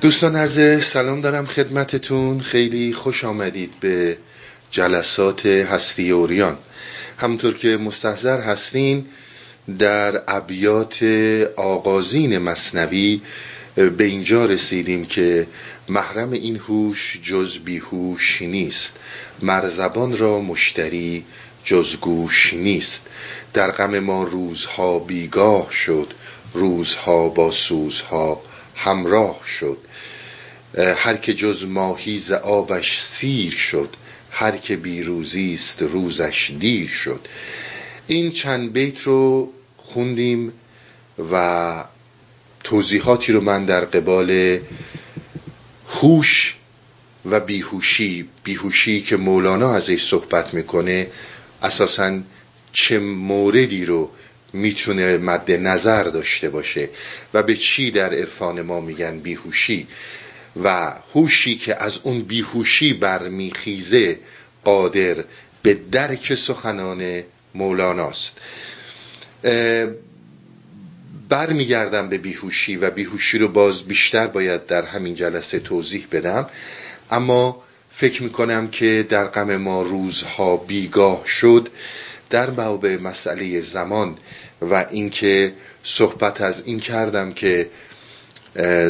دوستان عرض سلام دارم خدمتتون. خیلی خوش آمدید به جلسات هستی اوریان. همونطور که مستحضر هستین در ابیات آغازین مصنوی به اینجا رسیدیم که محرم این هوش جز بیهوش نیست. مرزبان را مشتری جز گوش نیست. در غم ما روزها بیگاه شد روزها با سوزها همراه شد. هر که جز ماهی ز آبش سیر شد هر که بیروزی است روزش دیر شد. این چند بیت رو خوندیم و توضیحاتی رو من در قبال هوش و بیهوشی بیهوشی که مولانا ازش صحبت می‌کنه اساسا چه موردی رو می‌تونه مد نظر داشته باشه و به چی در عرفان ما میگن بیهوشی. و هوشی که از اون بیهوشی برمیخیزه قادر به درک سخنان مولاناست. برمیگردم به بیهوشی و بیهوشی رو باز بیشتر باید در همین جلسه توضیح بدم. اما فکر می‌کنم که در غم ما روزها بیگاه شد. در باب مسئله زمان و اینکه صحبت از این کردم که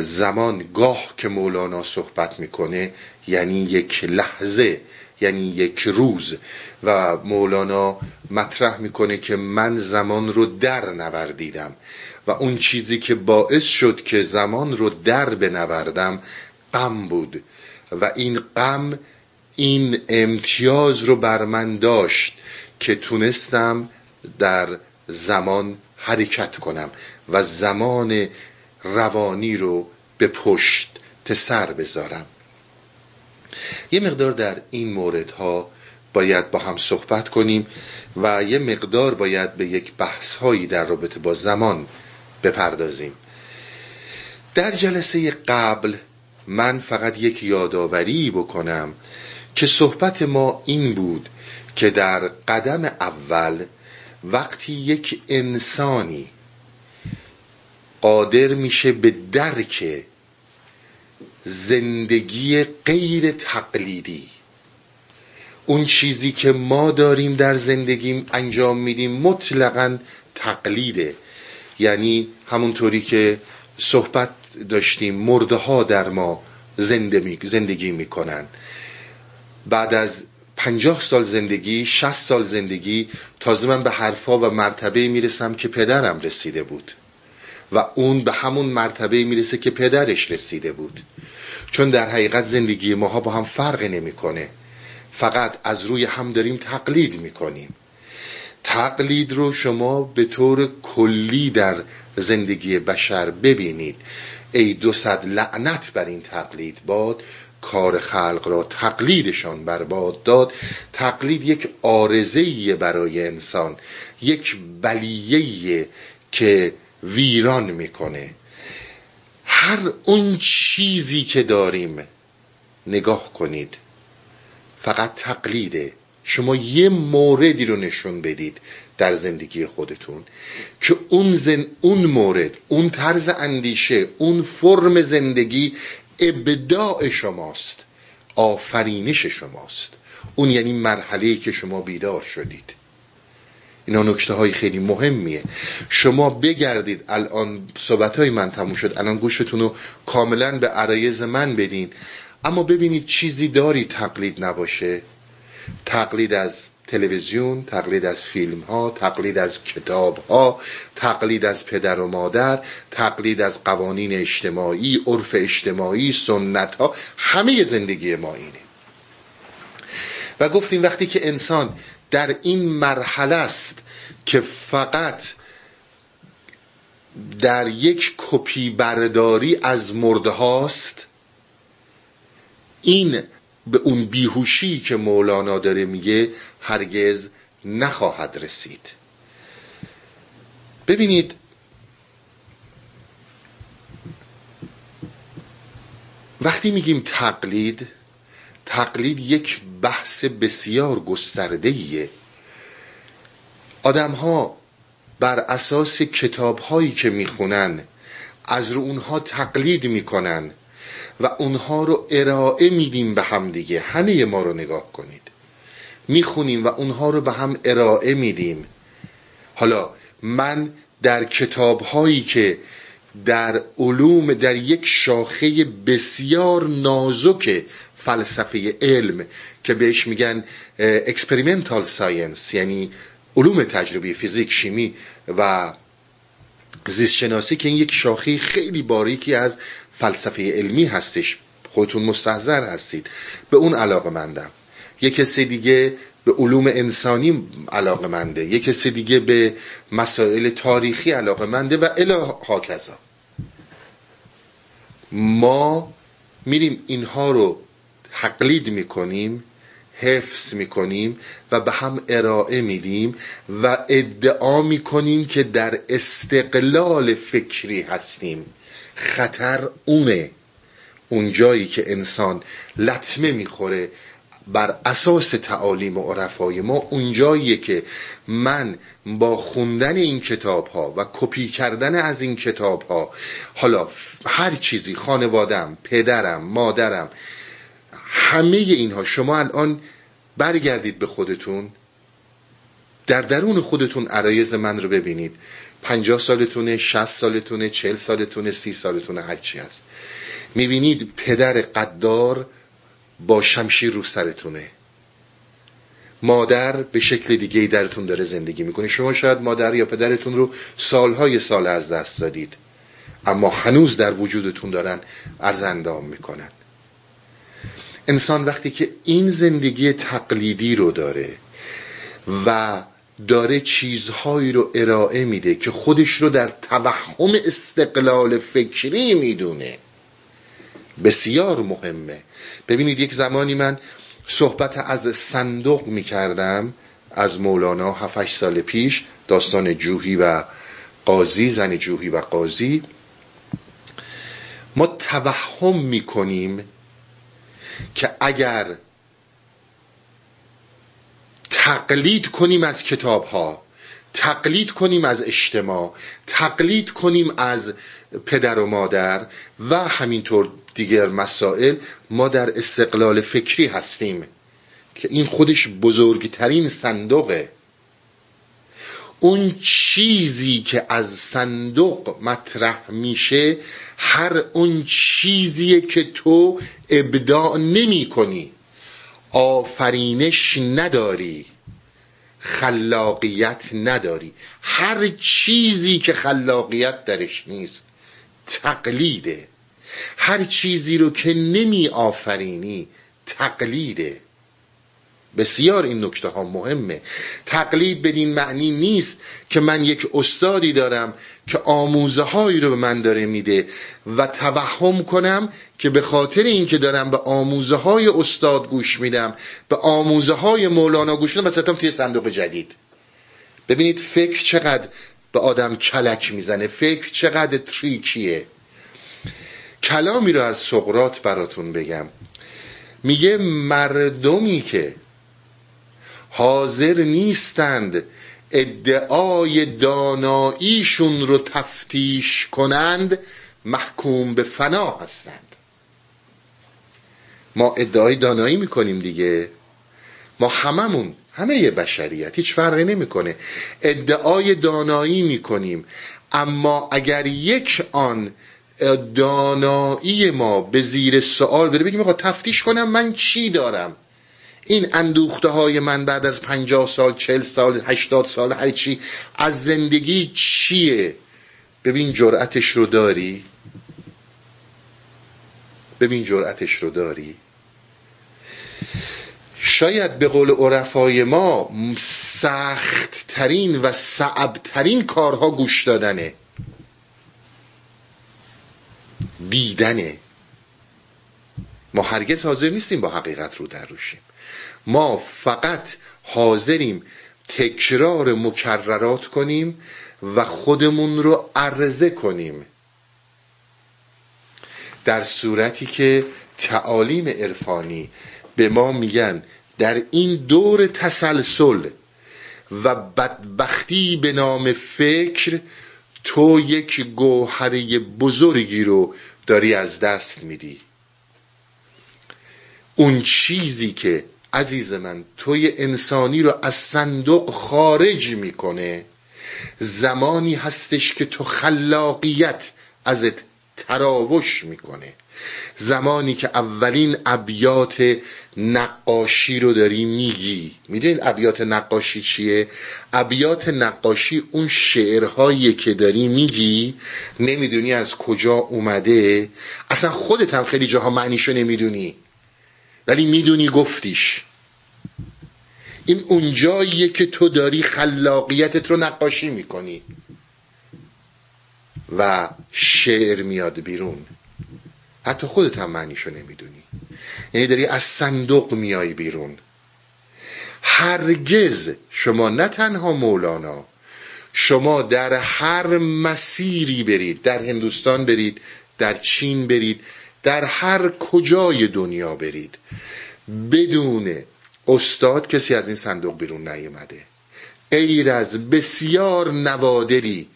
زمان گاه که مولانا صحبت می‌کنه یعنی یک لحظه یعنی یک روز. و مولانا مطرح می‌کنه که من زمان رو در نوردیدم. و اون چیزی که باعث شد که زمان رو در بنوردم غم بود. و این غم این امتیاز رو بر من داشت که تونستم در زمان حرکت کنم. و زمان روانی رو به پشت سر بذارم. یه مقدار در این موردها باید با هم صحبت کنیم و یه مقدار باید به یک بحث هایی در رابطه با زمان بپردازیم. در جلسه قبل من فقط یک یادآوری بکنم که صحبت ما این بود که در قدم اول وقتی یک انسانی قادر میشه به درک زندگی غیر تقلیدی. اون چیزی که ما داریم در زندگیم انجام میدیم مطلقا تقلیده. یعنی همونطوری که صحبت داشتیم مرده ها در ما زندگی می‌کنن. بعد از پنجاه سال زندگی شست سال زندگی تازه من به حرفا و مرتبه می‌رسم که پدرم رسیده بود. و اون به همون مرتبه می‌رسه که پدرش رسیده بود. چون در حقیقت زندگی ماها با هم فرق نمی‌کنه. فقط از روی هم داریم تقلید می‌کنیم. تقلید رو شما به طور کلی در زندگی بشر ببینید. ای دو صد لعنت بر این تقلید باد کار خلق را تقلیدشان برباد داد. تقلید یک آرزه برای انسان یک بلیه که ویران می‌کنه. هر اون چیزی که داریم نگاه کنید. فقط تقلیده شما یه موردی رو نشون بدید در زندگی خودتون که اون, زن... اون مورد اون طرز اندیشه اون فرم زندگی ابداع شماست آفرینش شماست. اون یعنی مرحله که شما بیدار شدید. اینا نکته های خیلی مهمیه. شما بگردید الان صحبت های من تموم شد. الان گوشتون رو کاملا به عرایز من بدین. اما ببینید چیزی داری تقلید نباشه. تقلید از تلویزیون تقلید از فیلم ها تقلید از کتاب ها تقلید از پدر و مادر تقلید از قوانین اجتماعی عرف اجتماعی سنت ها همه زندگی ما اینه. و گفتیم وقتی که انسان در این مرحله است که فقط در یک کپی برداری از مرده هاست. این به اون بیهوشی که مولانا داره میگه هرگز نخواهد رسید. ببینید وقتی میگیم تقلید تقلید یک بحث بسیار گسترده ایه آدم ها بر اساس کتاب هایی که می‌خونن از رو اونها تقلید می‌کنن و اونها رو ارائه میدیم به هم دیگه. همه ما رو نگاه کنید. می‌خونیم و اونها رو به هم ارائه میدیم. حالا من در کتاب هایی که در علوم در یک شاخه بسیار نازک فلسفه علم که بهش میگن experimental science یعنی علوم تجربی فیزیک شیمی و زیست شناسی که این یک شاخه خیلی باریکی از فلسفه علمی هستش. خودتون مستحضر هستید. به اون علاقه مندم یک کسی دیگه به علوم انسانی علاقه منده یک کسی دیگه به مسائل تاریخی علاقه منده و الی هکذا. ما میریم اینها رو تقلید می‌کنیم حفظ می‌کنیم و به هم ارائه میدیم و ادعا می‌کنیم که در استقلال فکری هستیم. خطر اونه. اون جایی که انسان لطمه می‌خوره بر اساس تعالیم و عرفای ما اونجاییه که من با خوندن این کتاب ها و کپی کردن از این کتاب ها حالا هر چیزی خانوادم پدرم مادرم همه اینها. شما الان برگردید به خودتون. در درون خودتون عرایز من رو ببینید. پنجاه سالتونه شست سالتونه چل سالتونه سی سالتونه هرچی هست. می‌بینید پدر قدار با شمشیر رو سرتونه. مادر به شکل دیگه درتون داره زندگی می‌کنه. شما شاید مادر یا پدرتون رو سالهای سال از دست دادید. اما هنوز در وجودتون دارن ارزندام می‌کنن. انسان وقتی که این زندگی تقلیدی رو داره و داره چیزهایی رو ارائه میده که خودش رو در توهم استقلال فکری می‌دونه بسیار مهمه. ببینید یک زمانی من صحبت از صندوق می‌کردم از مولانا 7 سال پیش داستان جوهی و قاضی زن جوهی و قاضی. ما توهم می‌کنیم که اگر تقلید کنیم از کتاب ها تقلید کنیم از اجتماع تقلید کنیم از پدر و مادر و همینطور دیگر مسائل ما در استقلال فکری هستیم که این خودش بزرگترین صندوقه. اون چیزی که از صندوق مطرح میشه هر اون چیزیه که تو ابداع نمی کنی. آفرینش نداری. خلاقیت نداری. هر چیزی که خلاقیت درش نیست تقلیده. هر چیزی رو که نمی آفرینی تقلیده. بسیار این نکته ها مهمه. تقلید بدین معنی نیست که من یک استادی دارم که آموزه هایی رو به من داره میده و توهم کنم که به خاطر اینکه دارم به آموزه های استاد گوش میدم به آموزه های مولانا گوش میدم و توی صندوق جدید. ببینید فکر چقدر به آدم کلک می‌زنه فکر چقدر تریکیه. کلامی رو از سقرات براتون بگم. میگه مردمی که حاضر نیستند ادعای داناییشون رو تفتیش کنند محکوم به فنا هستند. ما ادعای دانایی می‌کنیم دیگه. ما هممون همه بشریت هیچ فرقی نمی‌کنه. ادعای دانایی می‌کنیم. اما اگر یک آن دانایی ما به زیر سوال بره بگیم تفتیش کنم من چی دارم؟ این اندوخته های من بعد از پنجاه سال چل سال هشتاد سال هر چی از زندگی چیه؟ ببین جرأتش رو داری؟ ببین جرأتش رو داری؟ شاید به قول عرفای ما سخت ترین و صعب ترین کارها گوش دادنه. دیدنه. ما هرگز حاضر نیستیم با حقیقت رو در روشیم ما فقط حاضریم تکرار مکررات کنیم و خودمون رو عرضه کنیم. در صورتی که تعالیم عرفانی به ما میگن در این دور تسلسل و بدبختی به نام فکر تو یک گوهره بزرگی رو داری از دست میدی. اون چیزی که عزیز من توی انسانی رو از صندوق خارج می‌کنه. زمانی هستش که تو خلاقیت ازت تراوش می‌کنه. زمانی که اولین ابیات نقاشی رو داری میگی. می‌دونید ابیات نقاشی چیه؟ ابیات نقاشی اون شعرهایی که داری میگی نمی‌دونی از کجا اومده. اصلا خودت هم خیلی جاها معنیشو نمی‌دونی. ولی می‌دونی گفتیش. این اونجاییه که تو داری خلاقیتت رو نقاشی می‌کنی. و شعر میاد بیرون. حتی خودت هم معنیشو نمی‌دونی. یعنی داری از صندوق میای بیرون. هرگز شما نه تنها مولانا شما در هر مسیری برید در هندوستان برید در چین برید در هر کجای دنیا برید. بدون استاد کسی از این صندوق بیرون نیامده غیر از بسیار نوادری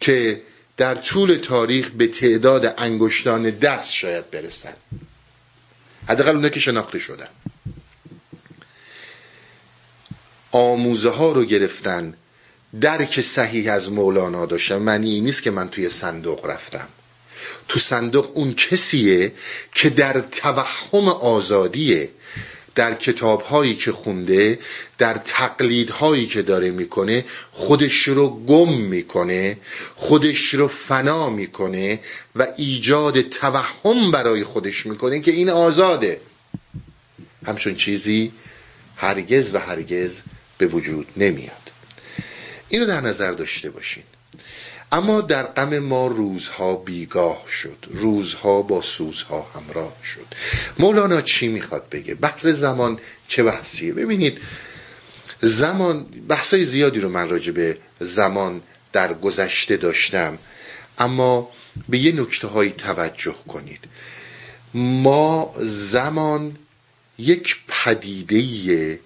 که در طول تاریخ به تعداد انگشتان دست شاید برسن حداقل اونها که شناخته شدن. آموزه ها رو گرفتن. درک صحیح از مولانا داشتم معنی نیست که من توی صندوق رفتم. تو صندوق اون کسیه که در توهم آزادیه در کتاب هایی که خونده در تقلید هایی که داره می‌کنه خودش رو گم می‌کنه خودش رو فنا می‌کنه و ایجاد توهم برای خودش می‌کنه که این آزاده. همچون چیزی هرگز و هرگز به وجود نمیاد. اینو در نظر داشته باشین. اما در غم ما روزها بیگاه شد. روزها با سوزها همراه شد. مولانا چی می‌خواد بگه؟ بحث زمان چه بحثیه؟ ببینید زمان بحثای زیادی رو من راجع به زمان در گذشته داشتم. اما به یه نکته هایی توجه کنید. ما زمان یک پدیده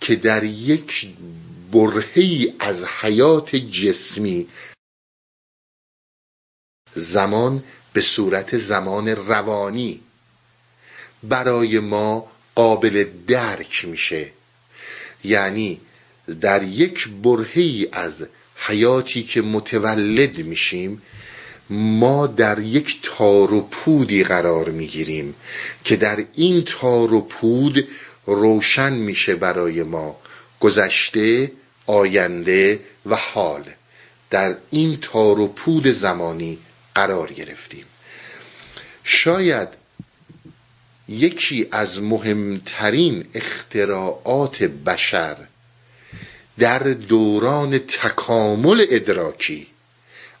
که در یک برهی از حیات جسمی زمان به صورت زمان روانی. برای ما قابل درک میشه. یعنی در یک برهی از حیاتی که متولد میشیم ما در یک تار و پودی قرار می‌گیریم که در این تار و پود روشن میشه برای ما. گذشته آینده و حال. در این تار و پود زمانی قرار گرفتیم. شاید یکی از مهمترین اختراعات بشر در دوران تکامل ادراکی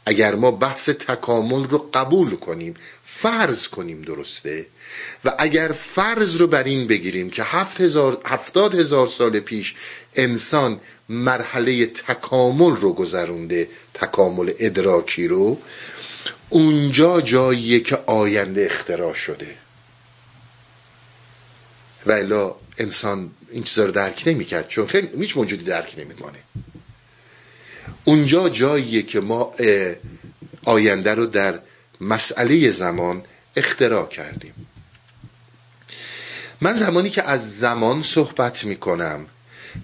اگر ما بحث تکامل رو قبول کنیم فرض کنیم درسته و اگر فرض رو بر این بگیریم که هفت هزار، هفتاد هزار سال پیش انسان مرحله تکامل رو گذرونده تکامل ادراکی رو اونجا جاییه که آینده اختراع شده. و الا انسان این چیزا رو درک نمی‌کرد چون خیلی هیچ موجودی درک نمیمانه اونجا جاییه که ما آینده رو در مسئله زمان اختراع کردیم. من زمانی که از زمان صحبت می‌کنم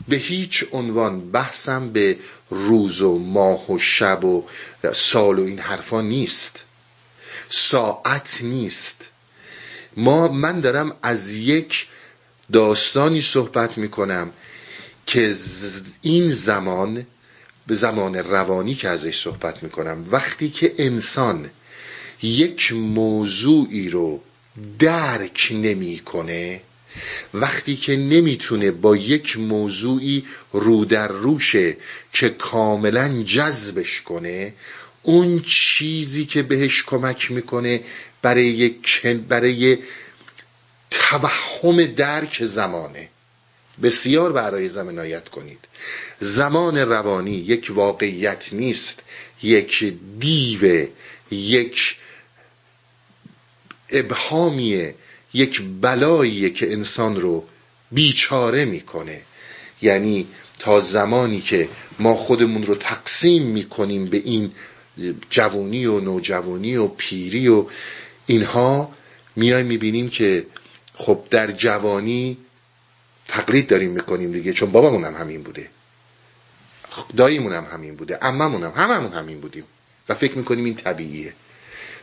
به هیچ عنوان بحثم به روز و ماه و شب و سال و این حرفا نیست. ساعت نیست. ما من دارم از یک داستانی صحبت می‌کنم که این زمان به زمان روانی که ازش صحبت می‌کنم وقتی که انسان یک موضوعی رو درک نمی‌کنه وقتی که نمی‌تونه با یک موضوعی رو در روشه که کاملا جذبش کنه اون چیزی که بهش کمک می‌کنه برای برای توهم درک زمانه. بسیار برای زمینایت کنید. زمان روانی یک واقعیت نیست. یک دیو یک ابهامیه. یک بلاییه که انسان رو بیچاره می‌کنه. یعنی تا زمانی که ما خودمون رو تقسیم می‌کنیم به این جوانی و نوجوانی و پیری و اینها میای می‌بینیم که خب در جوانی تقلید داریم می‌کنیم دیگه چون بابامون هم همین بوده. داییمون هم همین بوده اممون هم هممون همین بودیم. و فکر می‌کنیم این طبیعیه.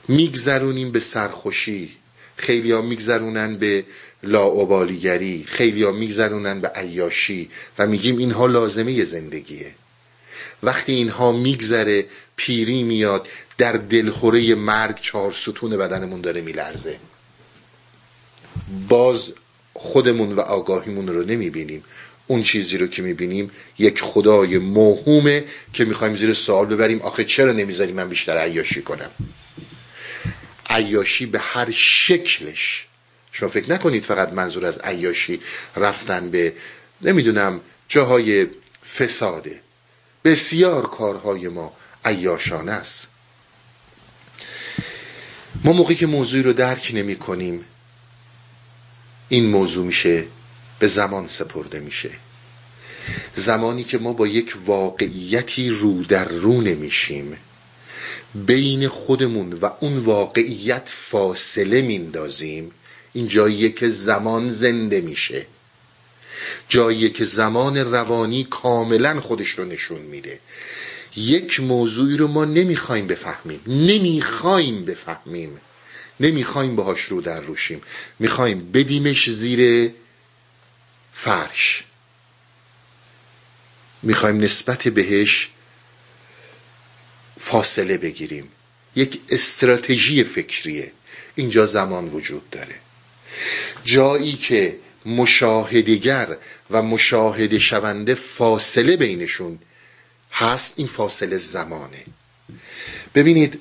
میگذرونیم به سرخوشی. خیلی ها میگذرونن به لاعبالیگری خیلی ها میگذرونن به عیاشی و میگیم اینها لازمه زندگیه. وقتی اینها میگذره پیری میاد در دلخوره مرگ چهار ستون بدنمون داره میلرزه. باز خودمون و آگاهیمون رو نمی‌بینیم. اون چیزی رو که می‌بینیم یک خدای موهومه که می‌خوایم زیر سوال ببریم آخه چرا نمی‌ذاری من بیشتر عیاشی کنم؟ عیاشی به هر شکلش. شما فکر نکنید فقط منظور از عیاشی رفتن به نمی‌دونم جاهای فساده. بسیار کارهای ما عیاشانه است. ما موقعی که موضوعی رو درک نمی کنیم این موضوع میشه به زمان سپرده میشه. زمانی که ما با یک واقعیتی رو در رو نمیشیم. بین خودمون و اون واقعیت فاصله میندازیم این جاییه که زمان زنده میشه. جاییه که زمان روانی کاملا خودش رو نشون میده. یک موضوعی رو ما نمی‌خوایم بفهمیم. نمی‌خوایم بفهمیم. نمی‌خوایم باهاش رو در روشیم. می‌خوایم بدیمش زیر فرش. می‌خوایم نسبت بهش فاصله بگیریم. یک استراتژی فکریه. اینجا زمان وجود داره. جایی که مشاهدگر و مشاهده شونده فاصله بینشون هست این فاصله زمانه. ببینید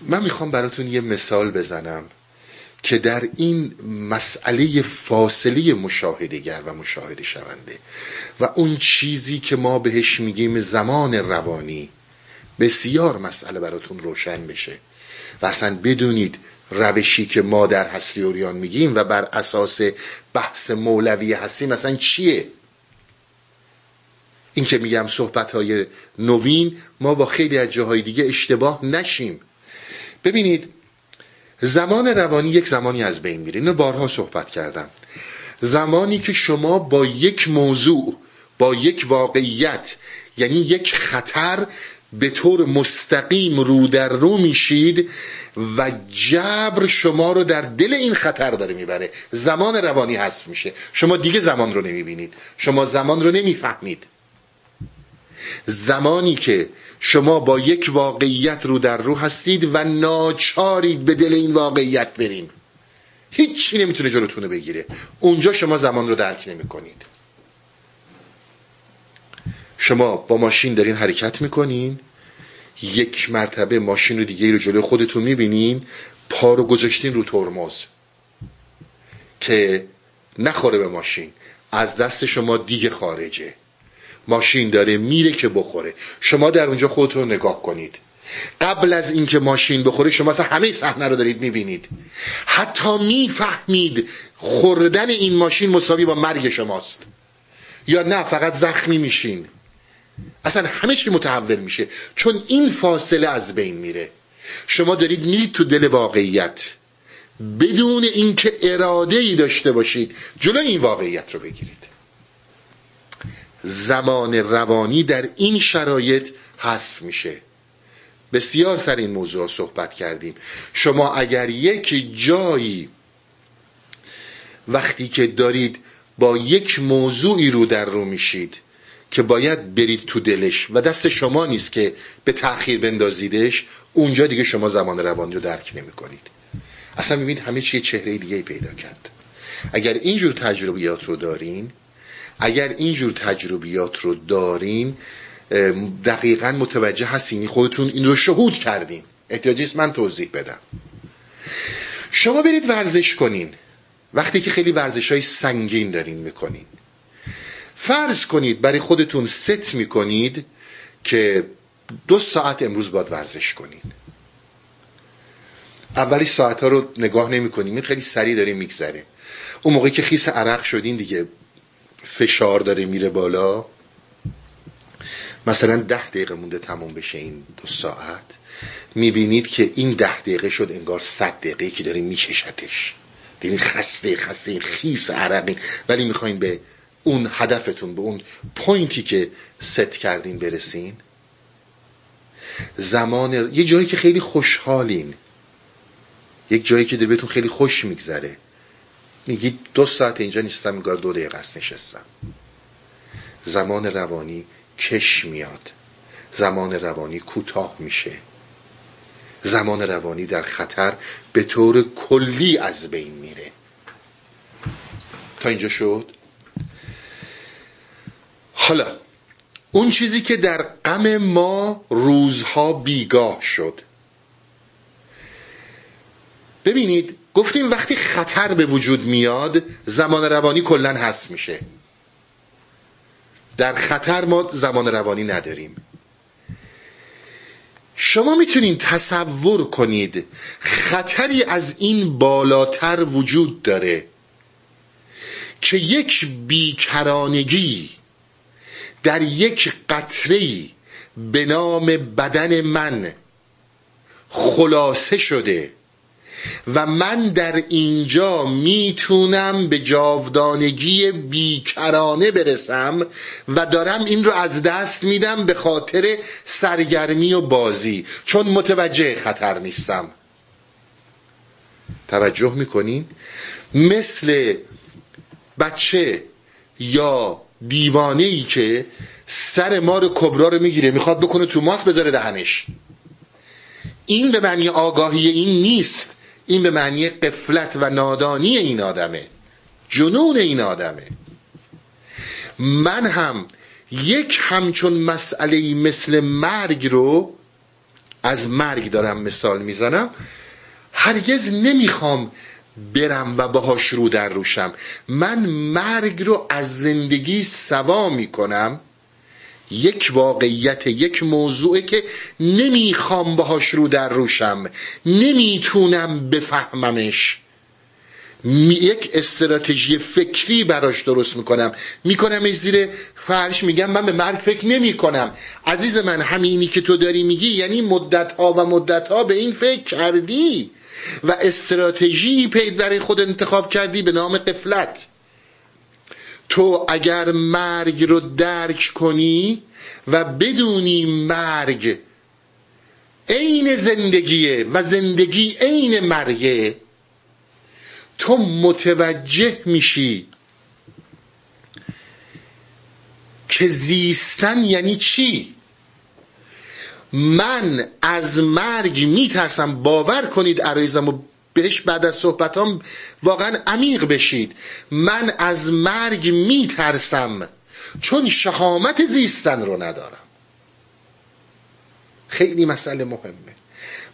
من می‌خوام براتون یه مثال بزنم. که در این مسئله فاصله مشاهدگر و مشاهده شونده و اون چیزی که ما بهش میگیم زمان روانی بسیار مسئله براتون روشن بشه. و اصلا بدونید روشی که ما در هستی اوریان میگیم و بر اساس بحث مولوی هستیم مثلا چیه؟ این که میگم صحبت های نوین ما با خیلی از جاهای دیگه اشتباه نشیم. ببینید زمان روانی یک زمانی از بین میره. اینو بارها صحبت کردم. زمانی که شما با یک موضوع با یک واقعیت یعنی یک خطر به طور مستقیم رو در رو میشید و جبر شما رو در دل این خطر داره می‌بره. زمان روانی هست میشه. شما دیگه زمان رو نمی‌بینید. شما زمان رو نمی‌فهمید. زمانی که شما با یک واقعیت رو در رو هستید و ناچارید به دل این واقعیت بریم هیچی نمی‌تونه جلوتونه بگیره. اونجا شما زمان رو درک نمی کنید شما با ماشین دارین حرکت می‌کنین. یک مرتبه ماشین رو دیگه رو جلوی خودتون می‌بینین. پا رو گذاشتین رو ترمز. که نخوره به ماشین. از دست شما دیگه خارجه. ماشین داره میره که بخوره. شما در اونجا خودتون نگاه کنید. قبل از اینکه ماشین بخوره شما اصلا همه صحنه رو دارید می‌بینید. حتی می‌فهمید خوردن این ماشین مساوی با مرگ شماست. یا نه فقط زخمی میشین. اصلا همه چی متحول میشه. چون این فاصله از بین میره. شما دارید میرید تو دل واقعیت. بدون اینکه اراده ای داشته باشید جلو این واقعیت رو بگیرید. زمان روانی در این شرایط حذف میشه. بسیار سر این موضوع صحبت کردیم. شما اگر یک جایی وقتی که دارید با یک موضوعی رو در رو میشید که باید برید تو دلش و دست شما نیست که به تأخیر بندازیدش اونجا دیگه شما زمان روانی رو درک نمی کنید اصلا می‌بینید همه چیه چهره دیگه پیدا کرد. اگر اینجور تجربیات رو دارین اگر اینجور تجربیات رو دارین دقیقا متوجه هستین خودتون این رو شهود کردین. احتیاجی من توضیح بدم. شما برید ورزش کنین. وقتی که خیلی ورزش های سنگین دارین می‌کنین. فرض کنید برای خودتون ست می‌کنید که دو ساعت امروز باید ورزش کنید اولی ساعت ها رو نگاه نمی کنیم خیلی سریع داره میگذره. اون موقعی که خیس عرق شدین دیگه فشار داره میره بالا. مثلا ده دقیقه مونده تموم بشه این دو ساعت. می‌بینید که این ده دقیقه شد انگار صد دقیقه که داریم میکشتش دیدین خسته خسته خیس عرقی. ولی می‌خواین به اون هدفتون به اون پوینتی که ست کردین برسین. زمان یه جایی که خیلی خوشحالین. یک جایی که در بهتون خیلی خوش میگذره. میگید دو ساعت اینجا نیستم میگار دو دقیقه است نشستم. زمان روانی کش میاد. زمان روانی کوتاه میشه. زمان روانی در خطر به طور کلی از بین میره. تا اینجا شد؟ حالا اون چیزی که در غم ما روزها بیگاه شد. ببینید گفتیم وقتی خطر به وجود میاد زمان روانی کلا هست میشه. در خطر ما زمان روانی نداریم. شما می‌تونید تصور کنید خطری از این بالاتر وجود داره که یک بیکرانگی در یک قطره به نام بدن من خلاصه شده. و من در اینجا می‌تونم به جاودانگی بیکرانه برسم و دارم این رو از دست میدم به خاطر سرگرمی و بازی. چون متوجه خطر نیستم. توجه می‌کنین؟ مثل بچه یا دیوانه ای که سر مار کبرا رو می‌گیره می‌خواد بکنه تو ماس بذاره دهنش. این به معنی آگاهی این نیست. این به معنی قفلت و نادانی این آدمه. جنون این آدمه. من هم یک همچون مسئله مثل مرگ رو از مرگ دارم مثال می‌زنم. هرگز نمی‌خوام برم و باهاش رو در روشم. من مرگ رو از زندگی سوا می‌کنم. یک واقعیت یک موضوعه که نمی‌خوام باهاش رو در روشم نمی‌تونم بفهممش. یک استراتژی فکری براش درست می‌کنم. میکنمش زیر فرش میگم من به مرگ فکر نمی کنم عزیز من همینی که تو داری میگی یعنی مدت ها و مدت ها به این فکر کردی و استراتژی پید برای خود انتخاب کردی به نام قفلت. تو اگر مرگ رو درک کنی و بدونی مرگ عین زندگیه و زندگی عین مرگه تو متوجه میشی که زیستن یعنی چی؟ من از مرگ میترسم. باور کنید عرایزم و بهش بعد از صحبتام واقعا عمیق بشید. من از مرگ میترسم چون شهامت زیستن رو ندارم. خیلی مسئله مهمه.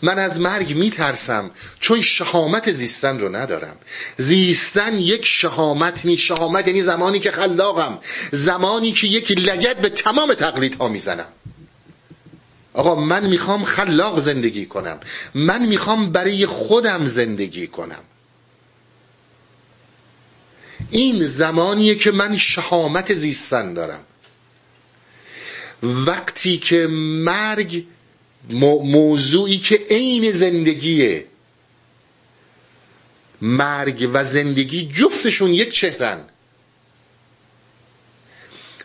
من از مرگ میترسم چون شهامت زیستن رو ندارم. زیستن یک شهامت نیست. شهامت یعنی زمانی که خلاقم زمانی که یک لگت به تمام تقلیدها می‌زنم. آقا من می‌خوام خلاق زندگی کنم. من می‌خوام برای خودم زندگی کنم. این زمانیه که من شهامت زیستن دارم. وقتی که مرگ موضوعی که عین زندگیه. مرگ و زندگی جفتشون یک چهرن.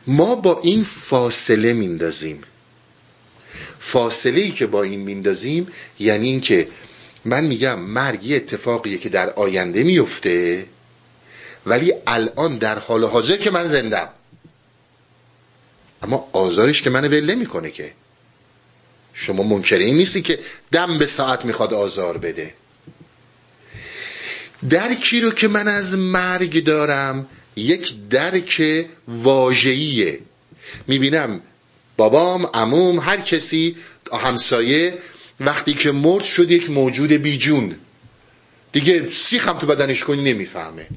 ما با این فاصله میندازیم. فاصله ای که با این میندازیم یعنی اینکه من میگم مرگ یه اتفاقیه که در آینده میفته ولی الان در حال حاضر که من زندم. اما آزارش که من ول می‌کنه که. شما منکر این نیستی که دم به ساعت می‌خواد آزار بده. درکی رو که من از مرگ دارم یک درک واژه‌ایه. می‌بینم بابام عموم هر کسی همسایه وقتی که مرد شد یک موجود بیجون. دیگه سیخم تو بدنش کنی نمی‌فهمه.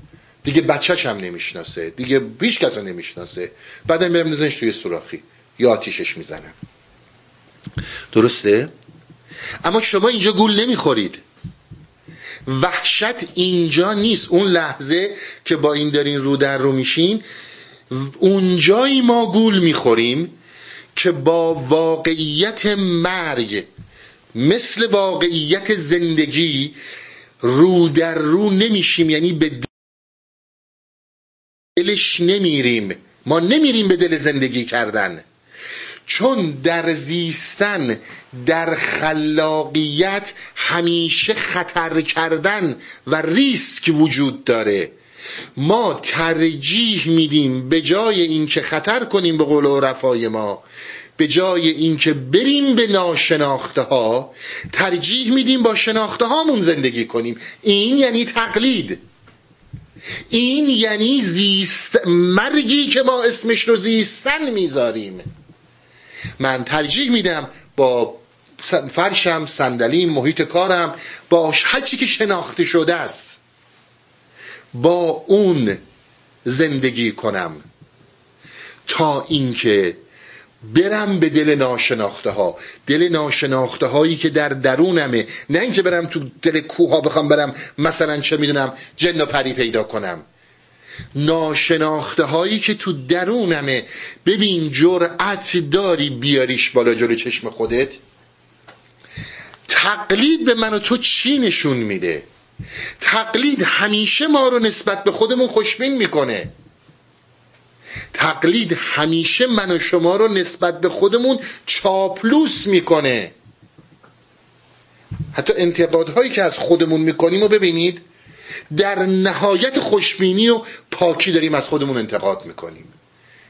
دیگه بچهش هم نمی‌شناسه. دیگه بیش کسا نمی‌شناسه. بعد میرم نزنش توی سوراخی. یا آتیشش می‌زنم درسته؟ اما شما اینجا گول نمی‌خورید. وحشت اینجا نیست. اون لحظه که با این دارین رو در رو میشین اونجایی ما گول می‌خوریم که با واقعیت مرگ مثل واقعیت زندگی رو در رو نمیشیم یعنی به دلش نمیریم. ما نمیریم به دل زندگی کردن. چون در زیستن در خلاقیت همیشه خطر کردن و ریسک وجود داره. ما ترجیح میدیم به جای اینکه خطر کنیم به قول رفای ما به جای اینکه بریم به ناشناخته ها ترجیح میدیم با شناخته هامون زندگی کنیم. این یعنی تقلید. این یعنی زیست مرگی که ما اسمش رو زیستن می‌ذاریم. من ترجیح میدم با فرشم صندلیم محیط کارم با هرچی که شناخته شده است. با اون زندگی کنم. تا اینکه برم به دل ناشناخته ها دل ناشناخته هایی که در درونمه. نه اینکه برم تو دل کوه ها بخوام برم مثلا چه می‌دونم جن و پری پیدا کنم. ناشناخته هایی که تو درونمه. ببین جرأت داری بیاریش بالا جلو چشم خودت. تقلید به من و تو چی نشون میده؟ تقلید همیشه ما رو نسبت به خودمون خوشبین می‌کنه. تقلید همیشه من و شما رو نسبت به خودمون چاپلوس می‌کنه. حتی انتقادهایی که از خودمون می‌کنیم و ببینید در نهایت خوشبینی و پاکی داریم از خودمون انتقاد می‌کنیم.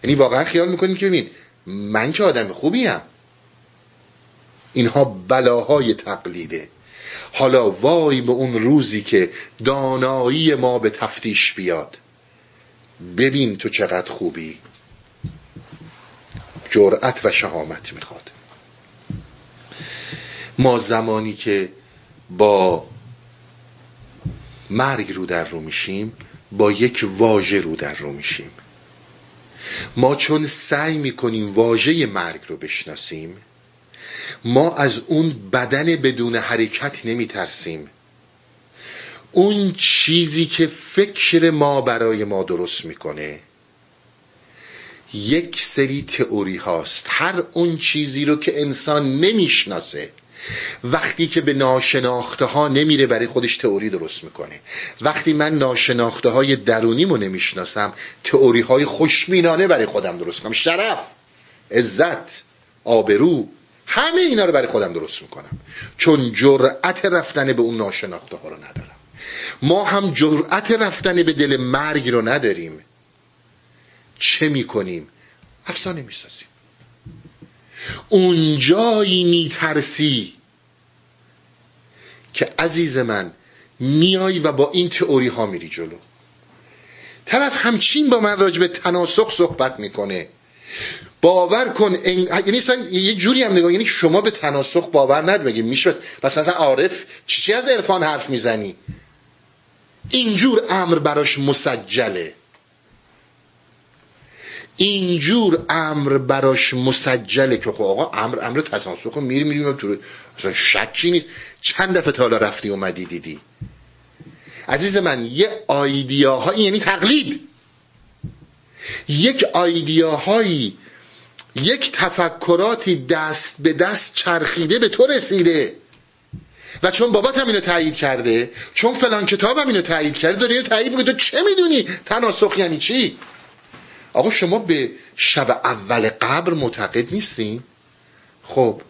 یعنی واقعا خیال می‌کنیم که ببین من که آدم خوبیم. اینها بلاهای تقلیده. حالا وای به اون روزی که دانایی ما به تفتیش بیاد. ببین تو چقدر خوبی. جرأت و شهامت می‌خواد. ما زمانی که با مرگ رو در رو میشیم با یک واژه رو در رو میشیم. ما چون سعی می‌کنیم واژه مرگ رو بشناسیم ما از اون بدن بدون حرکت نمیترسیم. اون چیزی که فکر ما برای ما درست می‌کنه یک سری تئوری هاست. هر اون چیزی رو که انسان نمی‌شناسه وقتی که به ناشناخته ها نمیره برای خودش تئوری درست می‌کنه. وقتی من ناشناخته های درونیمو نمی‌شناسم تئوری های خوشبینانه برای خودم درست کنم شرف عزت آبرو همه اینا رو برای خودم درست می‌کنم. چون جرأت رفتن به اون ناشناخته ها رو ندارم. ما هم جرأت رفتن به دل مرگ رو نداریم. چه می‌کنیم؟ افسانه می‌سازیم. اونجایی میترسی که عزیز من میای و با این تئوری ها میری جلو. طرف همچین با من راجع به تناسخ صحبت می‌کنه. باور کن یعنی یه جوری هم نگاه یعنی شما به تناسخ باور نداری بگی میشه؟ بس اصلا عارف چی از عرفان حرف می‌زنی؟ اینجور امر براش مسجله. اینجور امر براش مسجله که خب آقا امر امر تسانسخ میری میری تو اصلا شکی نیست. چند دفعه تا رفتی اومدی دیدی. عزیز من یه آیدیاهایی یعنی تقلید. یک آیدیاهایی یک تفکراتی دست به دست چرخیده به تو رسیده. و چون بابات هم اینو تایید کرده چون فلان کتاب هم اینو تایید کرده داری اینو تایید می‌کنی تو چه می‌دونی؟ تناسخ یعنی چی؟ آقا شما به شب اول قبر معتقد نیستین؟ خب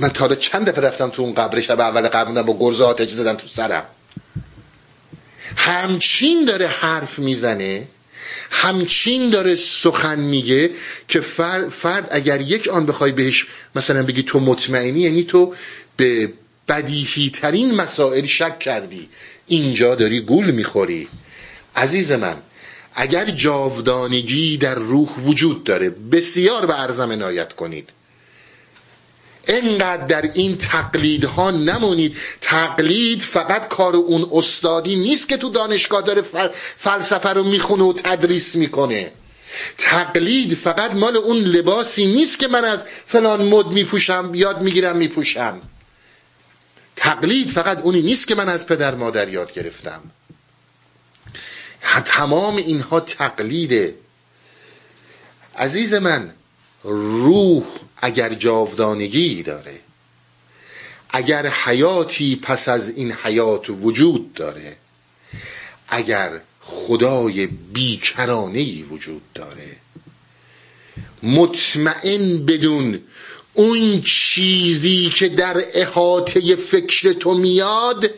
من تا چند دفعه رفتم تو اون قبر شب اول قبر بودم با گرز آتش زدم تو سرم. همچین داره حرف می‌زنه همچین داره سخن میگه که فرد, فرد اگر یک آن بخوای بهش مثلا بگی تو مطمئنی یعنی تو به بدیهی ترین مسائل شک کردی. اینجا داری گول می‌خوری. عزیز من اگر جاودانگی در روح وجود داره بسیار به ارزم عنایت کنید. انقدر در این تقلیدها نمونید. تقلید فقط کار اون استادی نیست که تو دانشگاه داره فلسفه رو می‌خونه و تدریس می‌کنه. تقلید فقط مال اون لباسی نیست که من از فلان مد میپوشم یاد می‌گیرم میپوشم. تقلید فقط اونی نیست که من از پدر مادر یاد گرفتم. تمام اینها تقلیده. عزیز من روح اگر جاودانگی داره اگر حیاتی پس از این حیات وجود داره اگر خدای بیکرانه وجود داره مطمئن بدون اون چیزی که در احاطه فکر تو میاد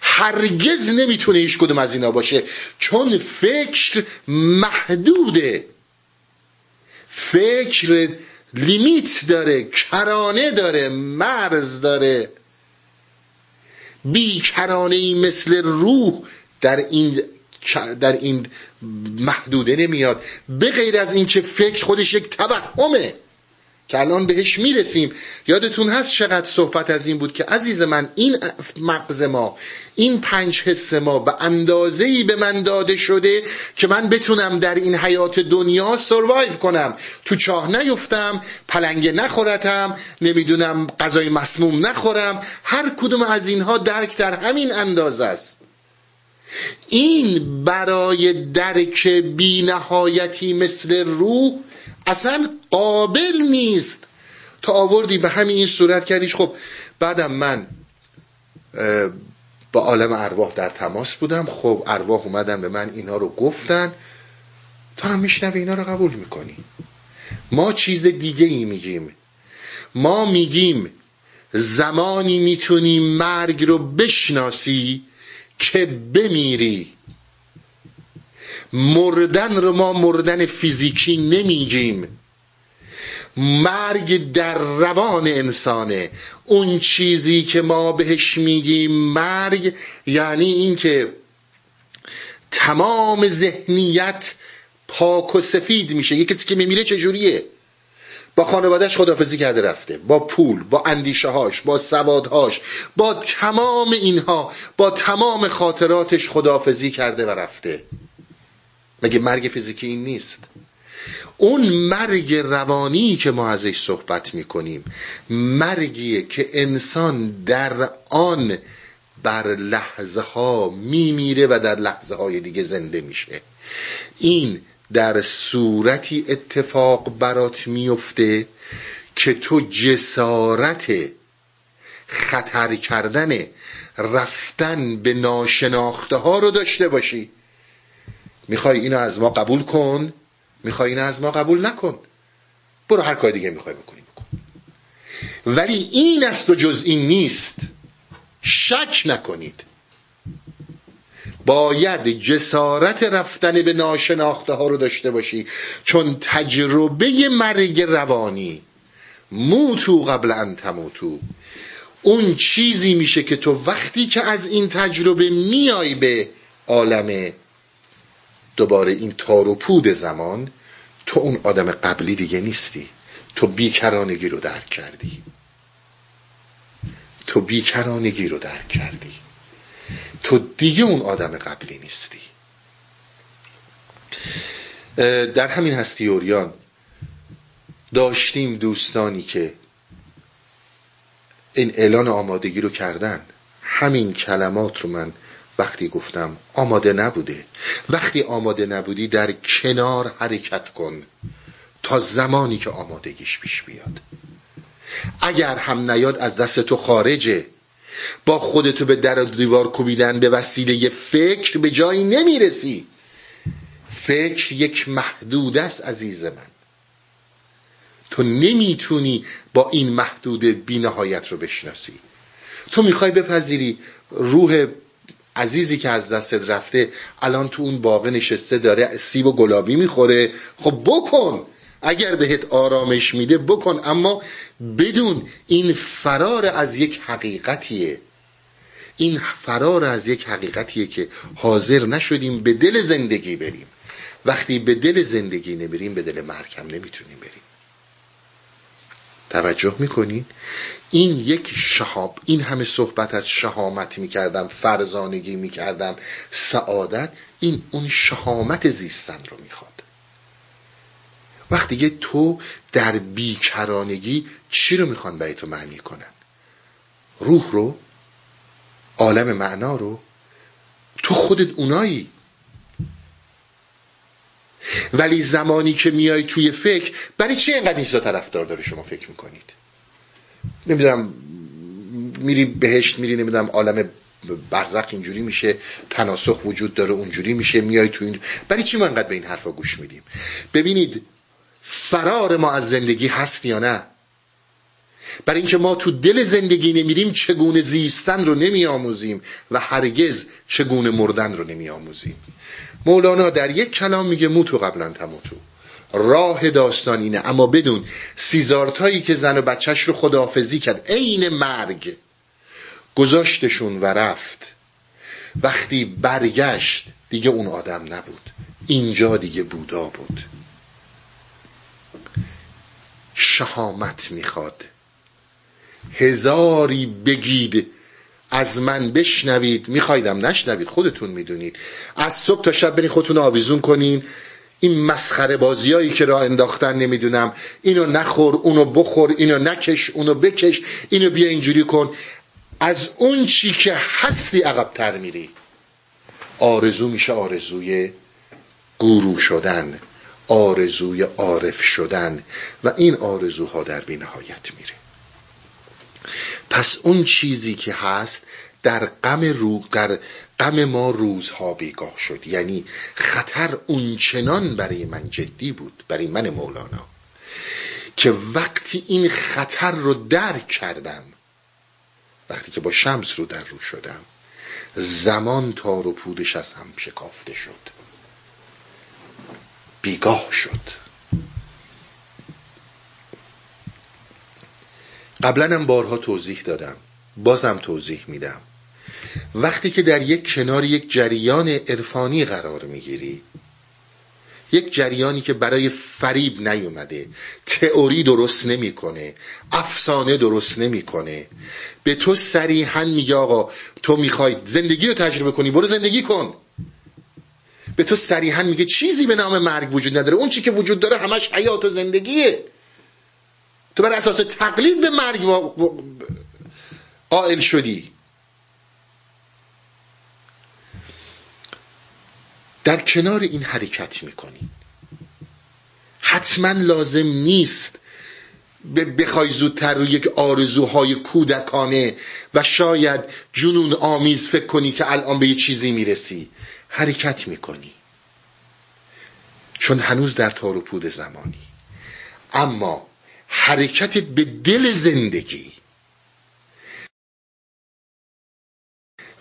هرگز نمی‌تونه هیچ کدوم از اینا باشه چون فکر محدوده. فکر لیمیت داره کرانه داره مرز داره. بیکرانه ای مثل روح در این در این محدوده نمیاد. به غیر از اینکه فکر خودش یک توهمه. که الان بهش می‌رسیم. یادتون هست چقدر صحبت از این بود که عزیز من این مغز ما این پنج حس ما به اندازه‌ای به من داده شده که من بتونم در این حیات دنیا سروایو کنم. تو چاه نیفتم پلنگه نخورتم نمی‌دونم غذای مسموم نخورم. هر کدوم از اینها درک در همین اندازه است. این برای درک بینهایتی مثل روح اصلا قابل نیست. تا آوردی به همین این صورت کردیش. خب بعدم من با عالم ارواح در تماس بودم. خب ارواح اومدن به من اینا رو گفتن. تا هم میشنوی اینا رو قبول می‌کنی. ما چیز دیگه ای میگیم. ما میگیم زمانی می‌تونی مرگ رو بشناسی که بمیری. مردن رو ما مردن فیزیکی نمیگیم. مرگ در روان انسانه. اون چیزی که ما بهش میگیم مرگ یعنی اینکه تمام ذهنیت پاک و سفید میشه. یه کسی که میمیره چجوریه؟ با خانوادهش خدافزی کرده رفته. با پول با اندیشه هاش با سوادهاش با تمام اینها با تمام خاطراتش خدافزی کرده و رفته. مگه مرگ فیزیکی این نیست؟ اون مرگ روانی که ما ازش صحبت می‌کنیم مرگیه که انسان در آن بر لحظه ها میمیره و در لحظه های دیگه زنده میشه. این در صورتی اتفاق برات میفته که تو جسارت خطر کردن رفتن به ناشناخته ها رو داشته باشی. می‌خوای اینو از ما قبول کن می‌خوای اینو از ما قبول نکن. برو هر کار دیگه می‌خوای بکنی بکن. ولی این است و جز این نیست. شک نکنید. باید جسارت رفتن به ناشناخته ها رو داشته باشی. چون تجربه مرگ روانی موتو قبل ان تموتو اون چیزی میشه که تو وقتی که از این تجربه میای به عالم دوباره این تار و پود زمان تو اون آدم قبلی دیگه نیستی. تو بیکرانگی رو درک کردی. تو بیکرانگی رو درک کردی. تو دیگه اون آدم قبلی نیستی. در همین هستی اوریان داشتیم دوستانی که این اعلان آمادگی رو کردن. همین کلمات رو من وقتی گفتم آماده نبوده. وقتی آماده نبودی در کنار حرکت کن تا زمانی که آمادگیش پیش بیاد. اگر هم نیاد از دست تو خارجه. با خودتو به در دیوار کوبیدن به وسیله فکر به جایی نمی‌رسی. فکر یک محدود است عزیز من. تو نمی‌تونی با این محدود بینهایت رو بشناسی. تو می‌خوای بپذیری روح عزیزی که از دستت رفته الان تو اون باغ نشسته داره سیب و گلابی می‌خوره. خب بکن. اگر بهت آرامش میده بکن. اما بدون این فرار از یک حقیقتیه. این فرار از یک حقیقتیه که حاضر نشدیم به دل زندگی بریم. وقتی به دل زندگی نبریم به دل مرگ نمی‌تونیم بریم. توجه می‌کنین این یک شهاب این همه صحبت از شهامت می‌کردم فرزانگی می‌کردم سعادت این اون شهامت زیستن رو می‌خواد. وقتی که تو در بیکرانگی چی رو می‌خوان برای تو معنی کنن؟ روح رو عالم معنا رو؟ تو خودت اونایی. ولی زمانی که میای توی فکر برای چی اینقدر اینجا طرفدار داره شما فکر می‌کنید؟ نمی‌دونم میری بهشت میری نمی‌دونم عالم برزخ اینجوری میشه تناسخ وجود داره اونجوری میشه میای تو این. برای چی ما انقدر به این حرفا گوش میدیم؟ ببینید فرار ما از زندگی هست یا نه؟ برای اینکه ما تو دل زندگی نمیریم چگونه زیستن رو نمیآموزیم و هرگز چگونه مردن رو نمیآموزیم؟ مولانا در یک کلام میگه موتو قبلا تموتو. راه داستان اینه. اما بدون سیزارتایی که زن و بچهش رو خداحافظی کرد عین مرگ گذاشتشون و رفت. وقتی برگشت دیگه اون آدم نبود. اینجا دیگه بودا بود. شهامت می‌خواد. هزاری بگید از من بشنوید. میخوایدم نشنوید خودتون می‌دونید. از صبح تا شب برین خودتون آویزون کنین. این مسخره بازیایی که را انداختن نمی‌دونم. اینو نخور اونو بخور اینو نکش اونو بکش اینو بیا اینجوری کن. از اون چی که هستی عقبتر میری. آرزو میشه آرزوی گورو شدن آرزوی عارف شدن و این آرزوها در بینهایت میره. پس اون چیزی که هست در غم رو در غم ما روزها بیگاه شد. یعنی خطر اونچنان برای من جدی بود برای من مولانا که وقتی این خطر رو درک کردم وقتی که با شمس رو در رو شدم زمان تار و پودش از هم شکافته شد. بیگاه شد. قبلا هم بارها توضیح دادم. بازم توضیح میدم. وقتی که در یک کنار یک جریان عرفانی قرار می‌گیری یک جریانی که برای فریب نیومده تئوری درست نمی‌کنه افسانه درست نمی‌کنه به تو صریحا میگه آقا تو می‌خوای زندگی رو تجربه کنی برو زندگی کن. به تو صریحا میگه چیزی به نام مرگ وجود نداره اون چی که وجود داره همش حیات و زندگیه. تو بر اساس تقلید به مرگ قائل شدی. در کنار این حرکت می‌کنی. حتما لازم نیست بخوای زودتر رو یک آرزوهای کودکانه و شاید جنون آمیز فکر کنی که الان به یه چیزی می‌رسی. حرکت می‌کنی. چون هنوز در تار و پود زمانی. اما حرکت به دل زندگی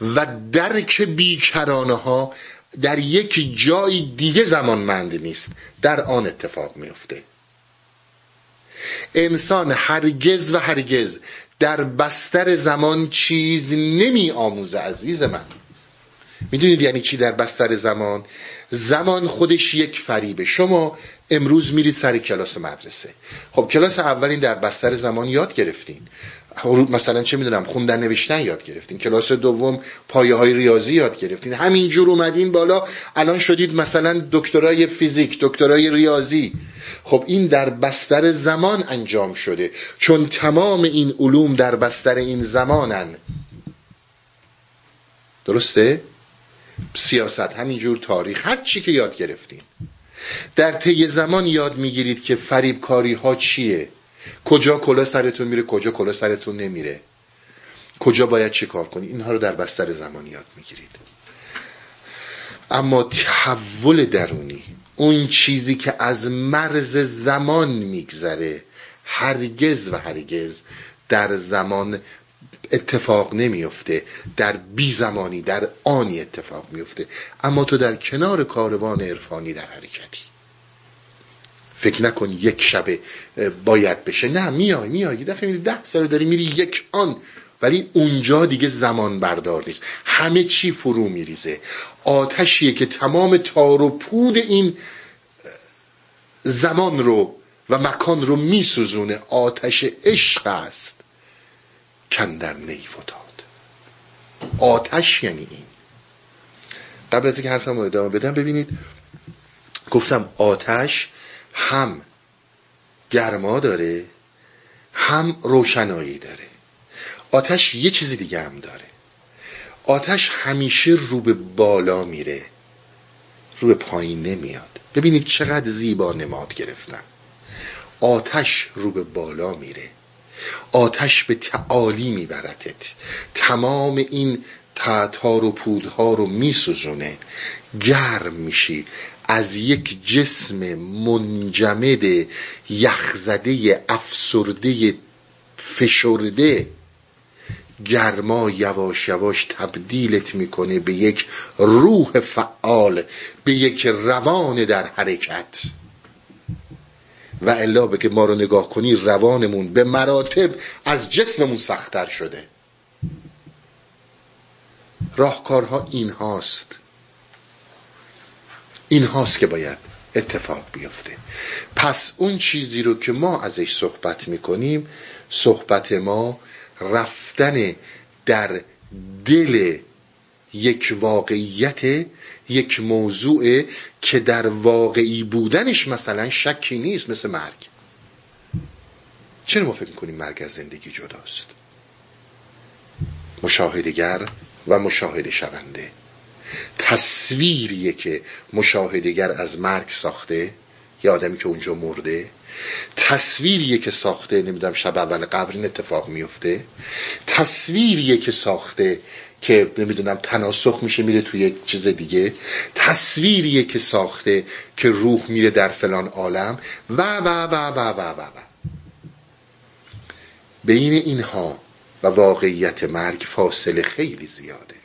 و درک بیکرانه ها در یک جای دیگه زمانمند نیست. در آن اتفاق میفته انسان هرگز و هرگز در بستر زمان چیز نمی آموزه عزیز من. می‌دونید یعنی چی در بستر زمان؟ زمان خودش یک فریبه. شما امروز میرید سر کلاس مدرسه. خب کلاس اولین در بستر زمان یاد گرفتین. مثلا چه می‌دونم خوندن نوشتن یاد گرفتین. کلاس دوم پایه های ریاضی یاد گرفتین. همینجور اومدین بالا. الان شدید مثلا دکترای فیزیک دکترای ریاضی. خب این در بستر زمان انجام شده. چون تمام این علوم در بستر این زمانن. درسته؟ سیاست همینجور تاریخ هر چی که یاد گرفتین. در طی زمان یاد می‌گیرید که فریبکاری ها چیه؟ کجا کلا سرتون میره کجا کلا سرتون نمیره. کجا باید چی کار کنی؟ اینها رو در بستر زمان یاد می‌گیرید. اما تحول درونی اون چیزی که از مرز زمان میگذره هرگز و هرگز در زمان اتفاق نمیفته در بی زمانی در آنی اتفاق میفته اما تو در کنار کاروان عرفانی در حرکتی. فکر نکن یک شبه باید بشه. نه میای میای. یه دفعه میری ده سال داری میری یک آن. ولی اونجا دیگه زمان بردار نیست. همه چی فرو میریزه. آتشیه که تمام تار و پود این زمان رو و مکان رو میسوزونه. آتش عشق است کندر نی فتاد آتش یعنی این. قبل از اینکه حرفم رو ادامه بدم ببینید گفتم آتش هم گرما داره هم روشنایی داره. آتش یه چیزی دیگه هم داره. آتش همیشه رو به بالا میره رو به پایین نمیاد. ببینید چقدر زیبا نماد گرفتن. آتش رو به بالا میره. آتش به تعالی میبرتت. تمام این تاتار و پودها رو میسوزونه. گرم میشی. از یک جسم منجمد یخزده افسرده فشرده گرما یواش یواش تبدیلت می‌کنه به یک روح فعال به یک روان در حرکت. و الا که ما رو نگاه کنی روانمون به مراتب از جسممون سختتر شده. راهکارها این هاست این هاست که باید اتفاق بیفته. پس اون چیزی رو که ما ازش صحبت می‌کنیم صحبت ما رفتن در دل یک واقعیت یک موضوع که در واقعی بودنش مثلا شکی نیست مثل مرگ. چرا ما فکر می‌کنیم مرگ از زندگی جداست؟ مشاهدگر و مشاهده شونده. تصویریه که مشاهدگر از مرگ ساخته یه آدمی که اونجا مرده. تصویریه که ساخته نمی‌دونم شب اول قبر این اتفاق میفته تصویریه که ساخته که نمی‌دونم تناسخ میشه میره توی یک چیز دیگه. تصویریه که ساخته که روح میره در فلان عالم. و و و و و و و. بین اینها و واقعیت مرگ فاصله خیلی زیاده.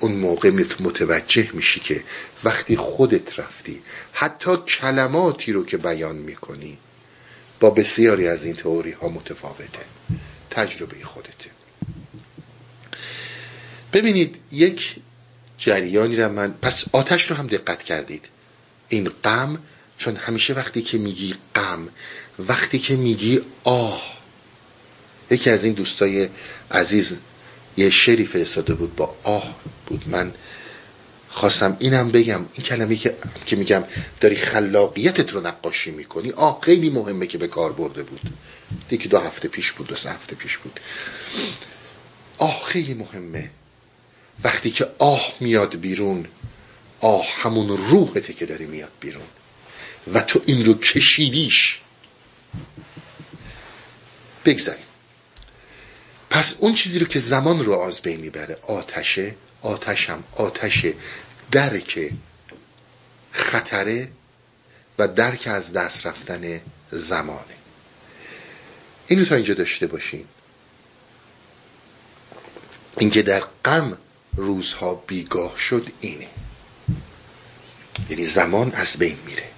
اون موقع متوجه میشی که وقتی خودت رفتی حتی کلماتی رو که بیان می‌کنی با بسیاری از این تئوری ها متفاوته. تجربه خودته ببینید یک جریانی رو من پس آتش رو هم دقت کردید. این غم چون همیشه وقتی که میگی غم وقتی که میگی آه یکی از این دوستای عزیز یه شعری فرستاده بود با آه بود. من خواستم اینم بگم. این کلمه که که میگم داری خلاقیتت رو نقاشی می‌کنی. آه خیلی مهمه که به کار برده بود. دیگه دو هفته پیش بود دو سه هفته پیش بود. آه خیلی مهمه. وقتی که آه میاد بیرون آه همون روحته که داری میاد بیرون. و تو این رو کشیدیش. بگذاریم. پس اون چیزی رو که زمان رو آز بین می‌بره آتشه آتشم آتش درک خطره و درک از دست رفتن زمانه. اینو تا اینجا داشته باشین. اینکه در غم روزها بیگاه شد اینه. یعنی زمان از بین میره.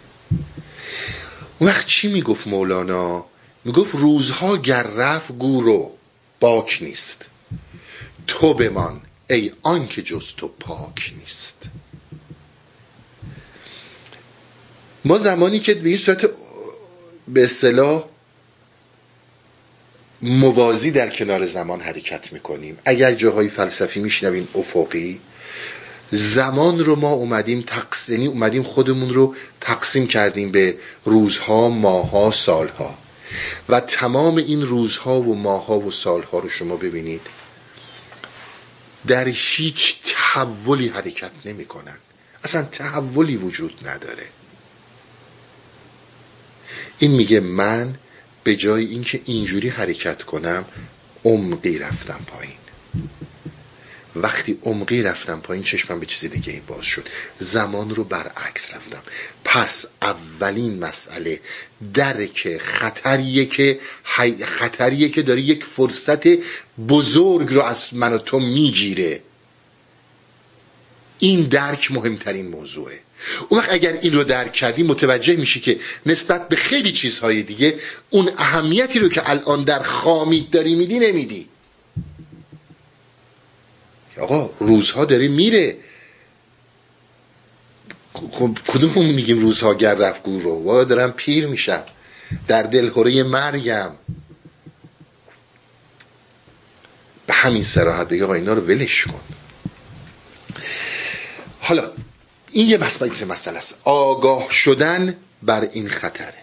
وقت چی می‌گفت مولانا؟ می‌گفت روزها گر رفت گورو باک نیست. تو بمان ای آنکه جز تو پاک نیست. ما زمانی که به این صورت به اصطلاح موازی در کنار زمان حرکت می‌کنیم. اگر جاهای فلسفی میشنوین افقی زمان رو ما اومدیم تقسیم یعنی اومدیم خودمون رو تقسیم کردیم به روزها ماها سالها. و تمام این روزها و ماها و سالها رو شما ببینید. در هیچ تحولی حرکت نمی کنن. اصلا تحولی وجود نداره. این میگه من به جای اینکه اینجوری حرکت کنم عمقی رفتم پایین. وقتی عمقی رفتم پایین چشمم به چیز دیگه ای باز شد. زمان رو برعکس رفتم. پس اولین مسئله درک خطریه که خطریه که داره یک فرصت بزرگ رو از من و تو می‌گیره. این درک مهمترین موضوعه. اون وقت اگر این رو درک کردی متوجه میشی که نسبت به خیلی چیزهای دیگه اون اهمیتی رو که الان در خامید داری میدی نمیدی. آقا روزها داره میره. خب کدوم میگیم روزها گر رفت گور رو؟ وا دارم پیر میشم. در دلخوره مرگم. به همین سراحت بگه آقا اینا رو ولش کن. حالا این یه مسئله مسئله است. آگاه شدن بر این خطره.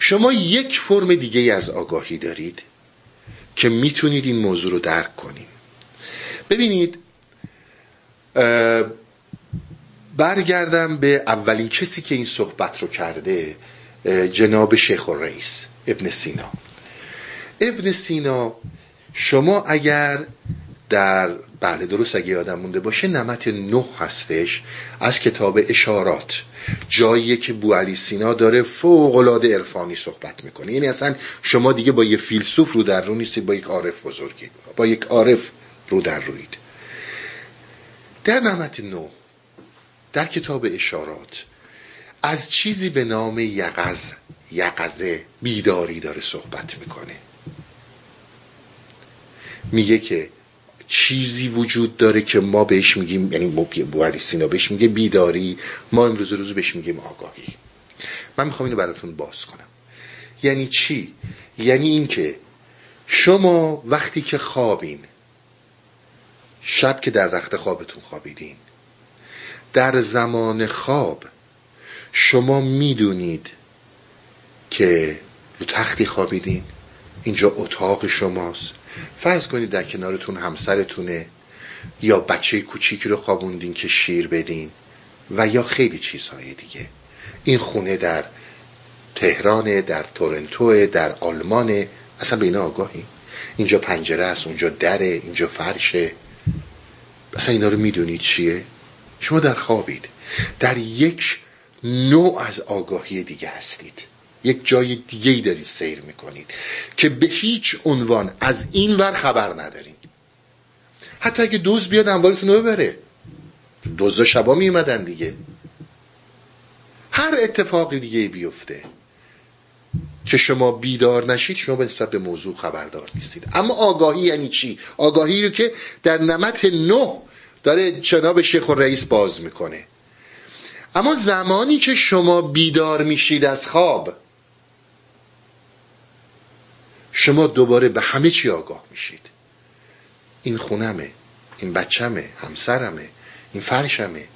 شما یک فرم دیگه از آگاهی دارید که می‌تونید این موضوع رو درک کنید. ببینید برگردم به اولین کسی که این صحبت رو کرده جناب شیخ الرئیس ابن سینا. ابن سینا شما اگر در بله درست اگه یادم مونده باشه نمت نه هستش از کتاب اشارات. جایی که بو علی سینا داره فوق العاده عرفانی صحبت می‌کنه. یعنی اصلا شما دیگه با یه فیلسوف رو در رو نیستید با یک عارف بزرگی با یک عارف رو در روید. در نمت نو در کتاب اشارات از چیزی به نام یقز یقزه بیداری داره صحبت می‌کنه. میگه که چیزی وجود داره که ما بهش میگیم یعنی بو سینا بهش میگه بیداری ما امروز روز بهش میگیم آگاهی. من می‌خوام اینو براتون باز کنم. یعنی چی؟ یعنی اینکه شما وقتی که خوابین شب که در رخت خوابتون خوابیدین. در زمان خواب شما می‌دونید که رو تختی خوابیدین. اینجا اتاق شماست. فرض کنید در کنارتون همسرتونه یا بچه کوچیکی رو خوابوندین که شیر بدین و یا خیلی چیزهای دیگه. این خونه در تهران در تورنتو در آلمان اصلا به اینا آگاهی. اینجا پنجره است اونجا دره اینجا فرشه. اصلا اینا رو می‌دونید چیه؟ شما در خوابید. در یک نوع از آگاهی دیگه هستید. یک جای دیگه ای دارید سیر می‌کنید که به هیچ عنوان از این ور خبر ندارین حتی اگه دوز بیاد اموالتون رو ببره. دوزا شبا میمدن دیگه. هر اتفاقی دیگه بیفته. که شما بیدار نشید شما نسبت به موضوع خبردار نیستید. اما آگاهی یعنی چی؟ آگاهی رو که در نمت نه داره جناب شیخ و رئیس باز می‌کنه. اما زمانی که شما بیدار میشید از خواب شما دوباره به همه چی آگاه میشید. این خونمه این بچمه همسرمه این فرشمه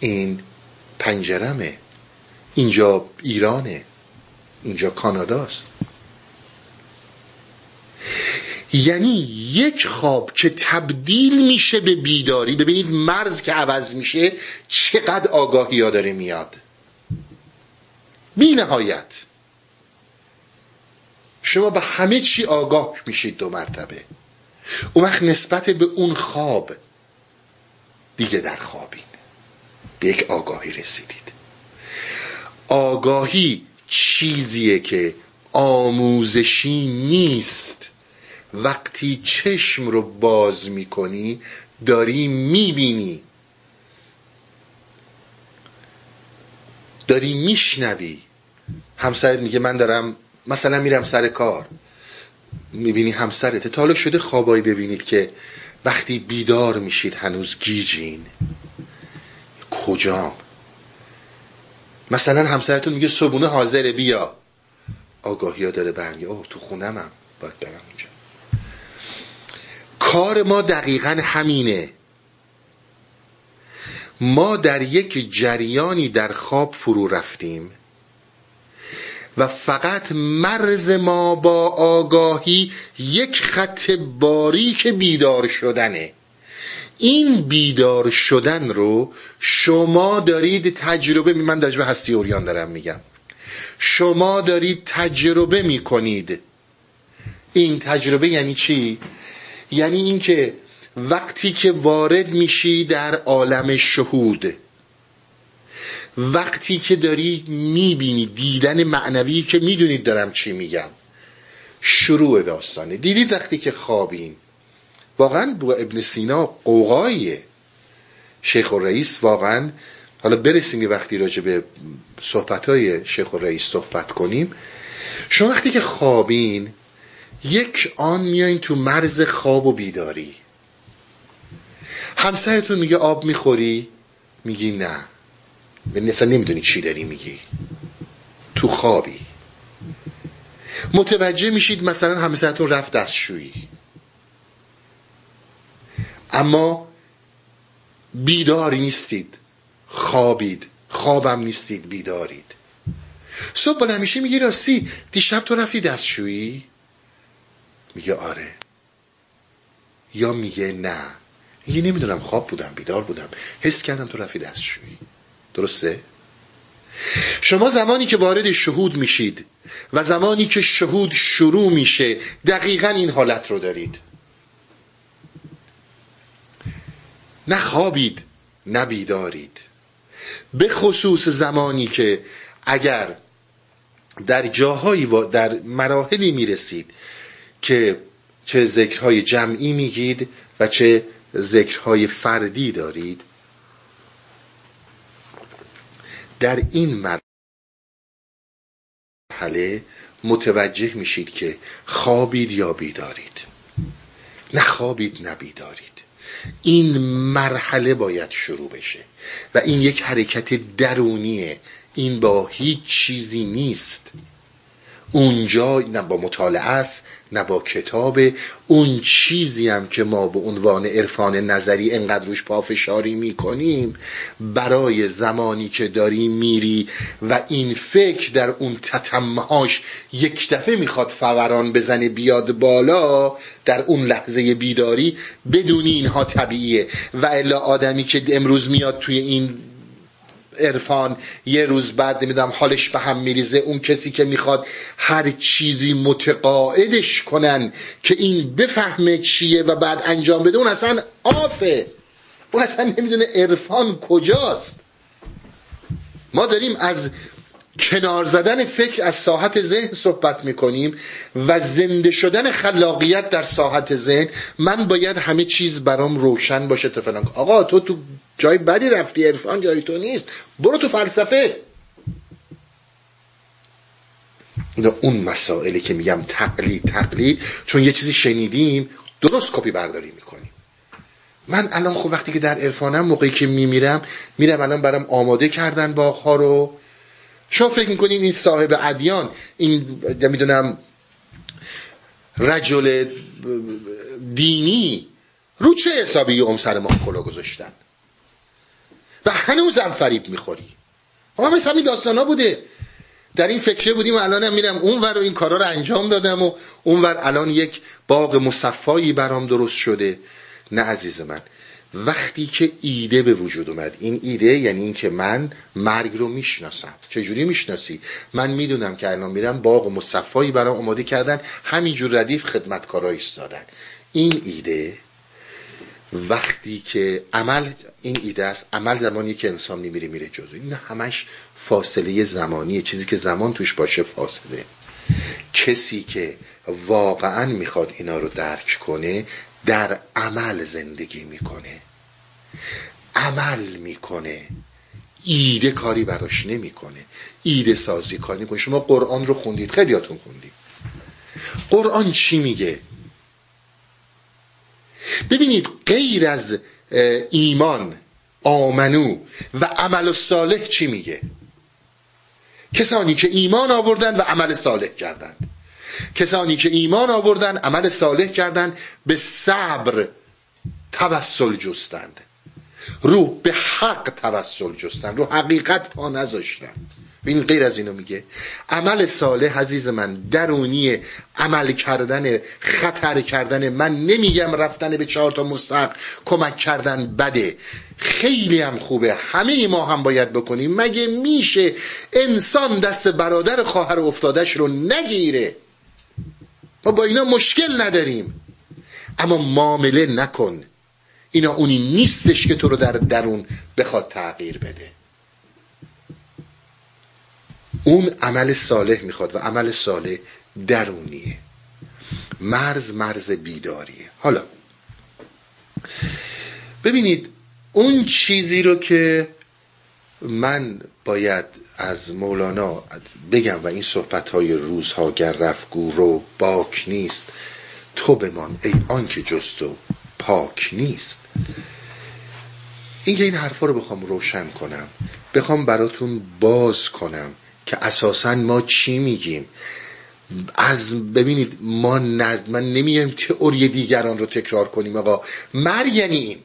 این پنجرمه اینجا ایرانه. اینجا کاناداست. یعنی یک خواب که تبدیل میشه به بیداری. ببینید مرز که عوض میشه چقدر آگاهی ها داره میاد. بی نهایت شما به همه چی آگاه میشید دو مرتبه. اون وقت نسبت به اون خواب دیگه در خوابین. به یک آگاهی رسیدید. آگاهی چیزیه که آموزشی نیست. وقتی چشم رو باز می‌کنی داری می‌بینی. داری میشنوی. همسرت میگه من دارم مثلا میرم سر کار. می‌بینی همسرت. تا حالا شده خوابایی ببینید که وقتی بیدار میشید هنوز گیجین. کجام؟ مثلا همسرتون میگه صبونه حاضره بیا. آگاهی ها داره برمی اوه تو خونمم باید برم اینجا. کار ما دقیقا همینه. ما در یک جریانی در خواب فرو رفتیم و فقط مرز ما با آگاهی یک خط باریک بیدار شدنه. این بیدار شدن رو شما دارید تجربه می من در هستی اوریان دارم میگم. شما دارید تجربه می‌کنید. این تجربه یعنی چی؟ یعنی اینکه وقتی که وارد میشی در عالم شهود وقتی که داری می‌بینی دیدن معنوی که می‌دونید دارم چی میگم. شروع داستانه. دیدید وقتی که خوابین؟ واقعا با ابن سینا قوقاییه شیخ و رئیس واقعا حالا برسیم یه وقتی راجع به صحبت های شیخ و رئیس صحبت کنیم. شما وقتی که خوابین یک آن میایین تو مرز خواب و بیداری. همسرتون میگه آب می‌خوری؟ میگی نه. اصلا نمی‌دونی چی داری میگی. تو خوابی. متوجه میشید مثلا همسرتون رفت دستشویی. اما بیدار نیستید خوابید خوابم نیستید بیدارید. صبح بالا همیشه میگی راستی دیشب تو رفتی دستشویی؟ میگه آره. یا میگه نه. میگه نمی‌دونم خواب بودم بیدار بودم. حس کردم تو رفتی دستشویی. درسته؟ شما زمانی که وارد شهود میشید و زمانی که شهود شروع میشه دقیقا این حالت رو دارید. نه خوابید نه بیدارید. به خصوص زمانی که اگر در جاهایی و در مراحلی می‌رسید که چه ذکرهای جمعی میگید و چه ذکرهای فردی دارید در این مرحله متوجه میشید که خوابید یا بیدارید. نه خوابید نه بیدارید. این مرحله باید شروع بشه. و این یک حرکت درونیه. این با هیچ چیزی نیست. اونجا نه با مطالعه است نه با کتاب اون چیزی هم که ما به عنوان عرفان نظری انقدر روش پافشاری می‌کنیم برای زمانی که داری میری و این فکر در اون تتمهاش یک دفعه می‌خواد فوران بزنه بیاد بالا در اون لحظه بیداری بدونی اینها طبیعیه. و الا آدمی که امروز میاد توی این عرفان یه روز بعد نمی‌دونم حالش به هم میریزه. اون کسی که می‌خواد هر چیزی متقاعدش کنن که این بفهمه چیه و بعد انجام بده اون اصلا آفه. اون اصلا نمی‌دونه عرفان کجاست. ما داریم از کنار زدن فکر از ساحت ذهن صحبت می‌کنیم و زنده شدن خلاقیت در ساحت ذهن من باید همه چیز برام روشن باشه تا فلان آقا تو تو جای بدی رفتی عرفان جای تو نیست. برو تو فلسفه. اینا اون مسائلی که میگم تقلید تقلید چون یه چیزی شنیدیم درست کپی برداری می‌کنیم. من الان خب وقتی که در عرفانم موقعی که میمیرم میرم الان برام آماده کردن باغها رو. شما فکر می‌کنین این صاحب ادیان این نمی‌دونم رجل دینی رو چه حسابی اون سر ما کلا گذاشتن؟ و هنوزم فریب می‌خوری. اما مثل همین داستان ها بوده. در این فکره بودیم و الان میرم اونور رو این کارا رو انجام دادم و اونور الان یک باغ مصفایی برام درست شده. نه عزیز من. وقتی که ایده به وجود اومد. این ایده یعنی اینکه من مرگ رو می‌شناسم. چجوری می‌شناسی؟ من می‌دونم که الان میرم باغ مصفایی برام آماده کردن همینجور ردیف خدمتکارا ایستادن. این ایده وقتی که عمل این ایده است عمل زمانی که انسان میمیره میره جزو این همش فاصله زمانیه. چیزی که زمان توش باشه فاصله. کسی که واقعا می‌خواد اینا رو درک کنه در عمل زندگی می‌کنه. عمل می‌کنه. ایده کاری براش نمی‌کنه. ایده سازی کاری می‌کنه. شما قرآن رو خوندید. خیلیاتون خوندید. قرآن چی میگه؟ ببینید غیر از ایمان آمنو و عمل صالح چی میگه؟ کسانی که ایمان آوردن و عمل صالح کردند. کسانی که ایمان آوردن عمل صالح کردند به صبر توسل جستند. رو به حق توسل جستند. رو حقیقت پا نذاشتند. این غیر از اینو میگه. عمل صالح عزیز من درونی عمل کردن خطر کردن من نمیگم رفتن به چهار تا مستق کمک کردن بده. خیلی هم خوبه. همه ما هم باید بکنیم. مگه میشه انسان دست برادر خواهر افتادش رو نگیره؟ ما با اینا مشکل نداریم. اما معامله نکن. اینا اونی نیستش که تو رو در درون بخواد تغییر بده. اون عمل صالح می‌خواد و عمل صالح درونیه. مرز مرز بیداریه. حالا ببینید اون چیزی رو که من باید از مولانا بگم و این صحبت های روزها گر رفگو رو باک نیست تو بمان ای آنکه تو پاک نیست. این این حرفا رو بخوام روشن کنم بخوام براتون باز کنم که اساسا ما چی میگیم؟ از ببینید ما نزد من نمیگم تئوری دیگران رو تکرار کنیم آقا. مرگ یعنی این.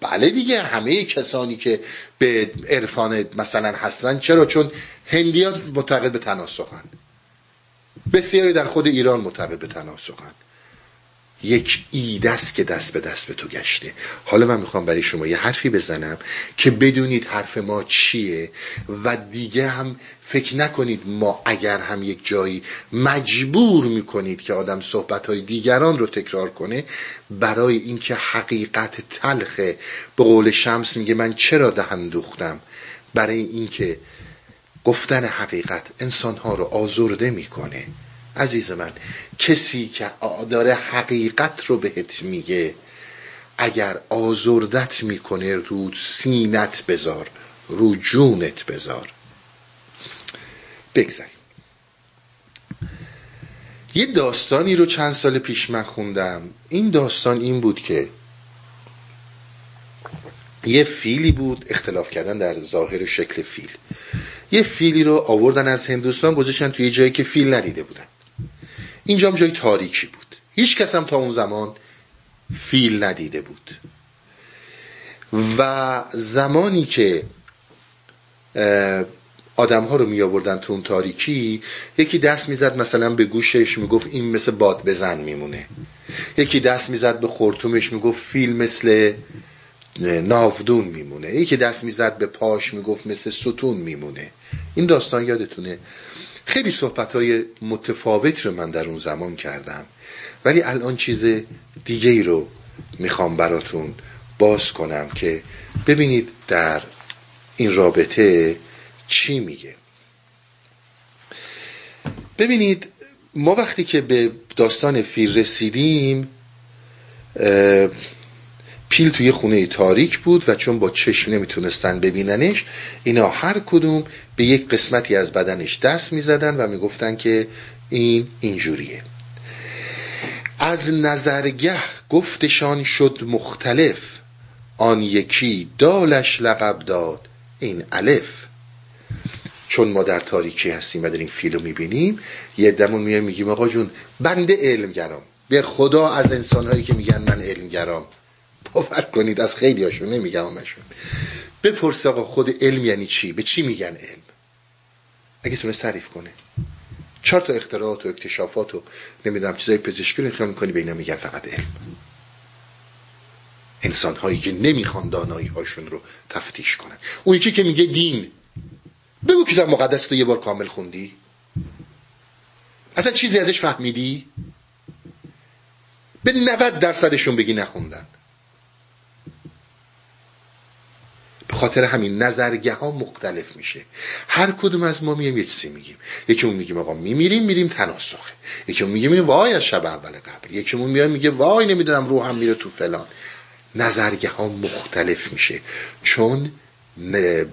بله دیگه همه کسانی که به عرفان مثلا هستن. چرا؟ چون هندیان معتقد به تناسخن. بسیاری در خود ایران معتقد به تناسخن. یک ایده است که دست به دست به تو گشته. حالا من می‌خوام برای شما یه حرفی بزنم که بدونید حرف ما چیه و دیگه هم فکر نکنید ما اگر هم یک جایی مجبور می‌کنید که آدم صحبت دیگران رو تکرار کنه برای اینکه حقیقت تلخه. به قول شمس میگه من چرا دهن دوختم؟ برای اینکه گفتن حقیقت انسانها رو آزرده می‌کنه. عزیز من کسی که داره حقیقت رو بهت میگه اگر آزردت می‌کنه رو سینت بذار رو جونت بذار. بگذاریم. یه داستانی رو چند سال پیش من خوندم. این داستان این بود که یه فیلی بود اختلاف کردن در ظاهر شکل فیل. یه فیلی رو آوردن از هندوستان گذاشتن توی جایی که فیل ندیده بودن. اینجا هم جای تاریکی بود. هیچ کس هم تا اون زمان فیل ندیده بود. و زمانی که آدم ها رو می آوردن تو اون تاریکی یکی دست می‌زد مثلا به گوشش می‌گفت این مثل باد بزن میمونه. یکی دست می‌زد به خورتومش می‌گفت فیل مثل ناودون میمونه. یکی دست می‌زد به پاش می‌گفت مثل ستون میمونه. این داستان یادتونه؟ خیلی صحبت های متفاوت رو من در اون زمان کردم. ولی الان چیز دیگه ای رو می‌خوام براتون باز کنم که ببینید در این رابطه چی میگه. ببینید ما وقتی که به داستان فیل رسیدیم پیل توی خونه تاریک بود و چون با چشم نمی‌تونستن ببیننش اینا هر کدوم به یک قسمتی از بدنش دست می‌زدن و می‌گفتن که این اینجوریه. از نظرگه گفتشان شد مختلف. آن یکی دالش لقب داد این الف. چون ما در تاریکی هستیم و داریم فیلو می‌بینیم یه دمون میگیم آقا جون بنده علمگرام. به خدا از انسانهایی که میگن من علمگرام. باور کنید از خیلی هاشون نمیگم همشون. بپرس آقا خود علم یعنی چی؟ به چی میگن علم؟ اگه تونست تعریف کنه. چهار تا اختراعات و اکتشافات و نمی‌دونم چیزای پزشکی رو خیال می‌کنی به اینا میگن فقط علم. انسان هایی که نمی‌خوان دانایی هاشون رو تفتیش کنن. اون یکی که میگه دین. بگو کتاب مقدس رو یه بار کامل خوندی. اصلا چیزی ازش فهمیدی؟ به 90 درصدشون بگی نخوندن. خاطر همین نظرگه ها مختلف میشه. هر کدوم از ما میگیم یه چیزی میگیم. یکی اون میگیم آقا میمیریم میریم تناسخه. یکی اون میگه وای از شب اول قبل. یکی اون میگه میگه وای نمی‌دونم روحم میره تو فلان. نظرگه ها مختلف میشه. چون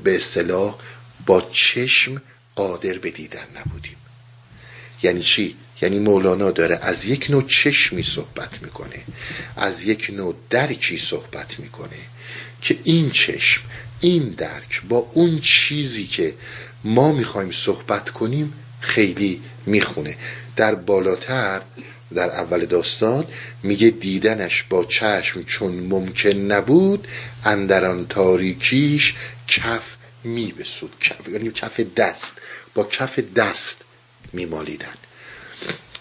به اصطلاح با چشم قادر به دیدن نبودیم. یعنی چی؟ یعنی مولانا داره از یک نوع چشمی صحبت می‌کنه. از یک نوع درکی صحبت می‌کنه. که این چشم این درک با اون چیزی که ما می‌خوایم صحبت کنیم خیلی می‌خونه. در بالاتر در اول داستان میگه دیدنش با چشم چون ممکن نبود اندران تاریکیش کف میبسود. کف یعنی کف دست. با کف دست میمالیدن.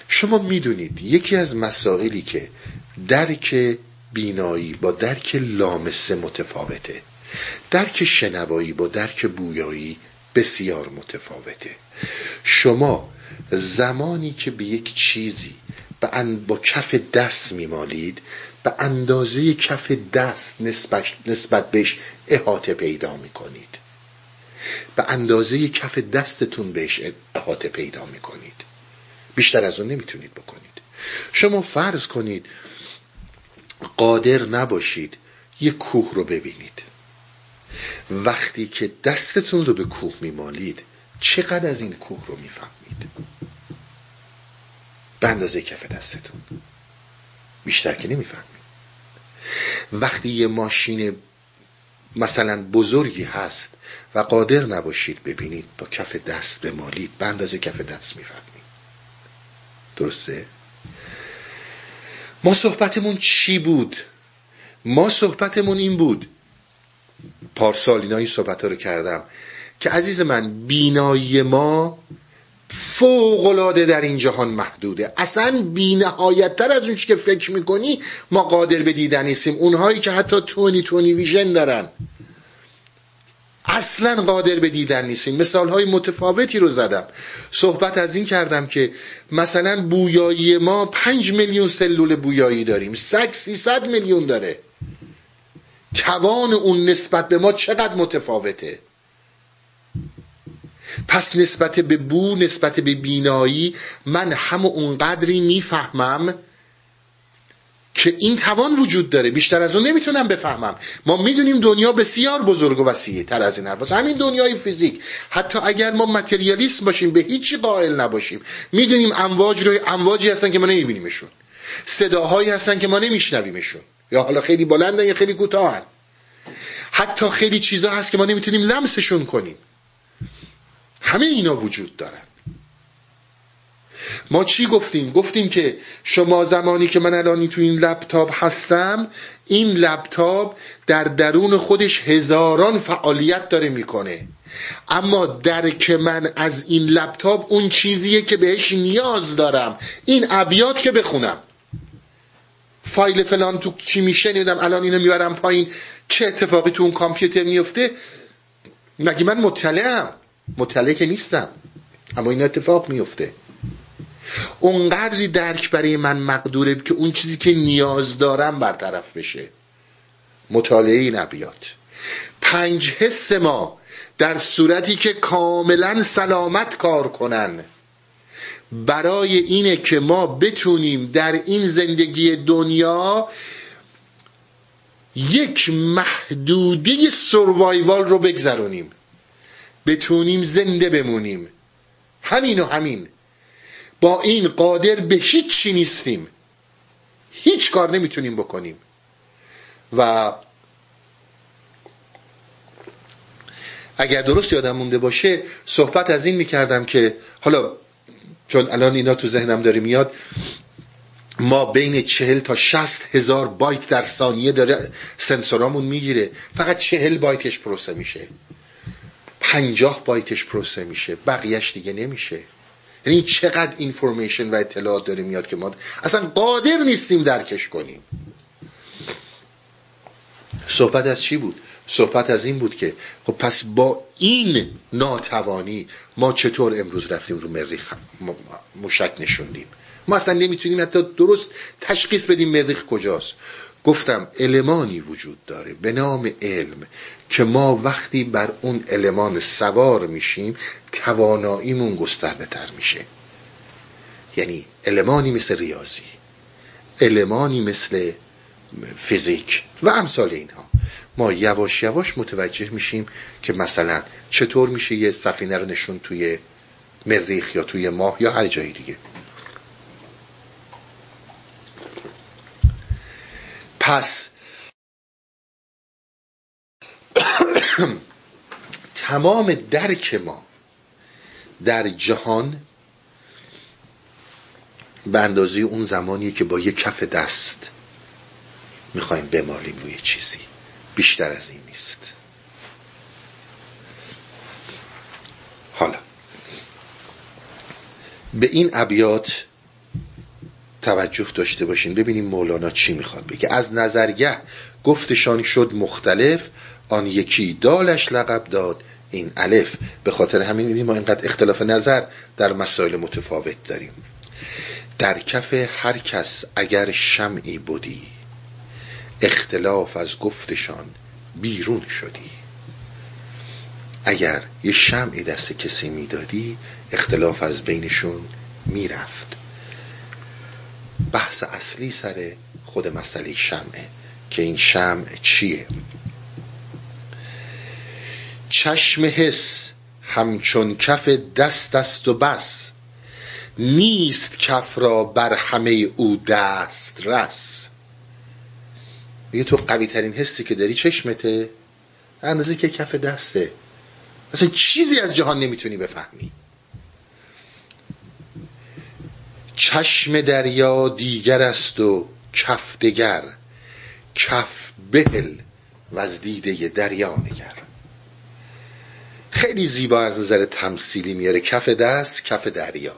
شما می‌دونید یکی از مسائلی که درک بینایی با درک لامسه متفاوته. درک شنوایی با درک بویایی بسیار متفاوته. شما زمانی که به یک چیزی با کف دست میمالید به اندازه کف دست نسبت, بهش احاطه پیدا می‌کنید. به اندازه کف دستتون بهش احاطه پیدا می‌کنید. بیشتر از اون نمی‌تونید بکنید. شما فرض کنید قادر نباشید یک کوه رو ببینید. وقتی که دستتون رو به کوه میمالید چقدر از این کوه رو می‌فهمید به اندازه کف دستتون بیشتر که نمی‌فهمید وقتی یه ماشین مثلا بزرگی هست و قادر نباشید ببینید با کف دست بمالید به اندازه کف دست می‌فهمید درسته؟ ما صحبتمون چی بود؟ ما صحبتمون این بود پارسال اینا این صحبت رو کردم که عزیز من بینایی ما فوقلاده در این جهان محدوده. اصلا بی تر از اون که فکر می‌کنی ما قادر به دیدن نیستیم. اونهایی که حتی تونی تونی ویژن دارن اصلا قادر به دیدن نیستیم. مثال های متفاوتی رو زدم. صحبت از این کردم که مثلا بویایی ما پنج میلیون سلول بویایی داریم. سگ سیصد میلیون داره. توان اون نسبت به ما چقدر متفاوته؟ پس نسبت به بو نسبت به بینایی من هم اونقدری می‌فهمم که این توان وجود داره. بیشتر از اون نمی‌تونم بفهمم. ما می‌دونیم دنیا بسیار بزرگ و وسیعه تر از این حرف همین دنیای فیزیک. حتی اگر ما متریالیست باشیم به هیچی قائل نباشیم. می‌دونیم امواج رو امواجی هستن که ما نمیبینیمشون. صداهایی هستن که ما نمیشنویمشون. یا حالا خیلی بلندن یا خیلی کوتاهن حتی خیلی چیزا هست که ما نمی‌تونیم لمسشون کنیم. همه اینا وجود دارن. ما چی گفتیم؟ گفتیم که شما زمانی که من الان تو این لپتاپ هستم این لپتاپ در درون خودش هزاران فعالیت داره می‌کنه. اما درک من از این لپتاپ اون چیزیه که بهش نیاز دارم. این ابیات که بخونم. فایل فلان تو چی میشه نیدم الان اینو می‌برم پایین. چه اتفاقی تو اون کامپیوتر میفته مگه من مطلعم؟ مطلع که نیستم. اما این اتفاق میفته اونقدری درک برای من مقدوره که اون چیزی که نیاز دارم برطرف بشه. مطالعه این ابیات پنج حس ما در صورتی که کاملا سلامت کار کنن. برای اینه که ما بتونیم در این زندگی دنیا یک محدوده سروایوال رو بگذرونیم. بتونیم زنده بمونیم. همین و همین. با این قادر به هیچ نیستیم. هیچ کار نمی‌تونیم بکنیم. و اگر درست یادم مونده باشه صحبت از این می‌کردم که حالا چون الان اینا تو ذهنم داره میاد ما بین چهل تا شست هزار بایت در ثانیه داره سنسورامون می‌گیره. فقط چهل بایتش پروسه میشه. پنجاه بایتش پروسه میشه. بقیهش دیگه نمیشه. یعنی چقدر اینفورمیشن و اطلاعات داره میاد که ما اصلا قادر نیستیم درکش کنیم. صحبت از چی بود؟ صحبت از این بود که خب پس با این ناتوانی ما چطور امروز رفتیم رو مریخ مشک نشوندیم؟ ما اصلا نمی‌تونیم حتی درست تشخیص بدیم مریخ کجاست. گفتم المانی وجود داره به نام علم که ما وقتی بر اون المان سوار میشیم تواناییمون گسترده تر میشه. یعنی المانی مثل ریاضی المانی مثل فیزیک و امثال اینها. ما یواش یواش متوجه میشیم که مثلا چطور میشه یه سفینه رو نشون توی مریخ یا توی ماه یا هر جایی دیگه. پس تمام درک ما در جهان به اندازه اون زمانیه که با یه کف دست می‌خوایم بمالیم روی چیزی. بیشتر از این نیست. حالا. به این ابیات توجه داشته باشین ببینیم مولانا چی می‌خواد بگه. از نظرگه گفتشان شد مختلف آن یکی دالش لقب داد این الف. به خاطر همین ما اینقدر اختلاف نظر در مسائل متفاوت داریم. در کف هر کس اگر شمعی بودی اختلاف از گفتشان بیرون شدی. اگر یه شمعی دست کسی می‌دادی اختلاف از بینشون می‌رفت. بحث اصلی سر خود مسئله شمعه که این شمع چیه؟ چشم حس همچون کف دست است و بس. نیست کف را بر همه او دست رس میگه تو قوی ترین حسی که داری چشمته اندازه که کف دسته. اصلا چیزی از جهان نمی‌تونی بفهمی. چشم دریا دیگر است و کف دگر. کف بهل و از دیده دریا نگر. خیلی زیبا از نظر تمثیلی میاره. کف دست کف دریا.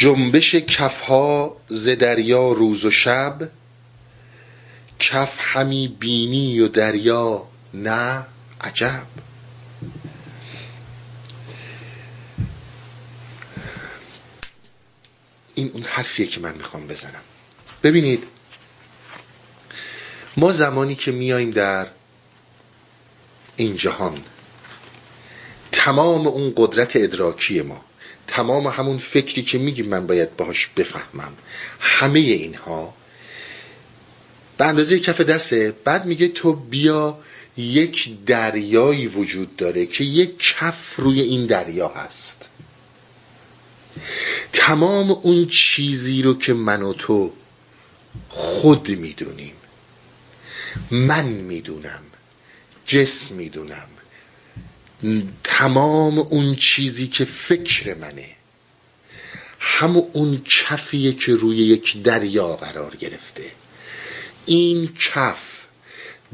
جنبش کفها ز دریا روز و شب کف همی بینی و دریا نه عجب. این اون حرفیه که من می‌خوام بزنم. ببینید ما زمانی که میایم در این جهان تمام اون قدرت ادراکی ما تمام همون فکری که میگیم من باید باهاش بفهمم. همه اینها به اندازه کف دسته بعد میگه تو بیا یک دریایی وجود داره که یک کف روی این دریا هست. تمام اون چیزی رو که من و تو خود می‌دونیم. من می‌دونم. جسم می‌دونم. تمام اون چیزی که فکر منه همون اون کفیه که روی یک دریا قرار گرفته. این کف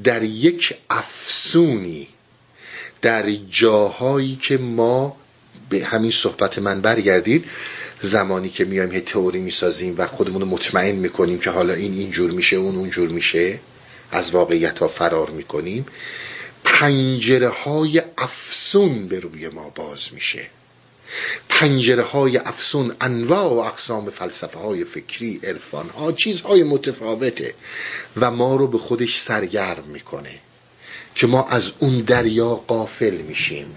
در یک افسونی در جاهایی که ما به همین صحبت من برگردید زمانی که میایم هی تئوری می‌سازیم و خودمون رو مطمئن می‌کنیم که حالا این اینجور میشه اون اونجور میشه از واقعیت ها فرار می‌کنیم. پنجره های افسون به روی ما باز میشه. پنجره های افسون انواع و اقسام فلسفه های فکری عرفان ها چیزهای متفاوته و ما رو به خودش سرگرم می‌کنه که ما از اون دریا قافل میشیم.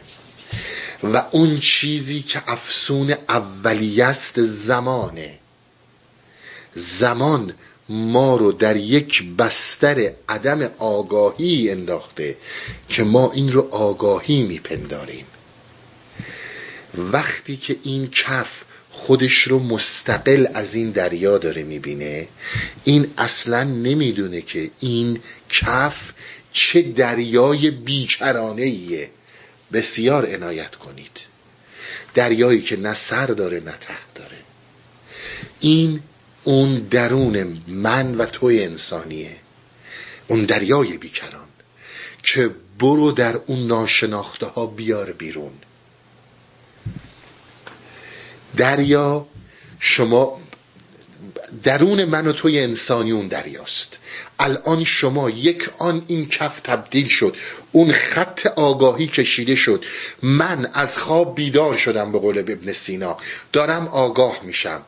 و اون چیزی که افسون اولیست زمانه. زمان ما رو در یک بستر عدم آگاهی انداخته که ما این رو آگاهی میپنداریم. وقتی که این کف خودش رو مستقل از این دریا داره می‌بینه این اصلا نمی‌دونه که این کف چه دریای بیکرانه ایه بسیار عنایت کنید. دریایی که نه سر داره نه ته داره. این اون درون من و توی انسانیه. اون دریای بیکران که برو در اون ناشناخته ها بیار بیرون. دریا شما درون من و توی انسانی اون دریاست. الان شما یک آن این کف تبدیل شد. اون خط آگاهی کشیده شد. من از خواب بیدار شدم به قول ابن سینا. دارم آگاه میشم.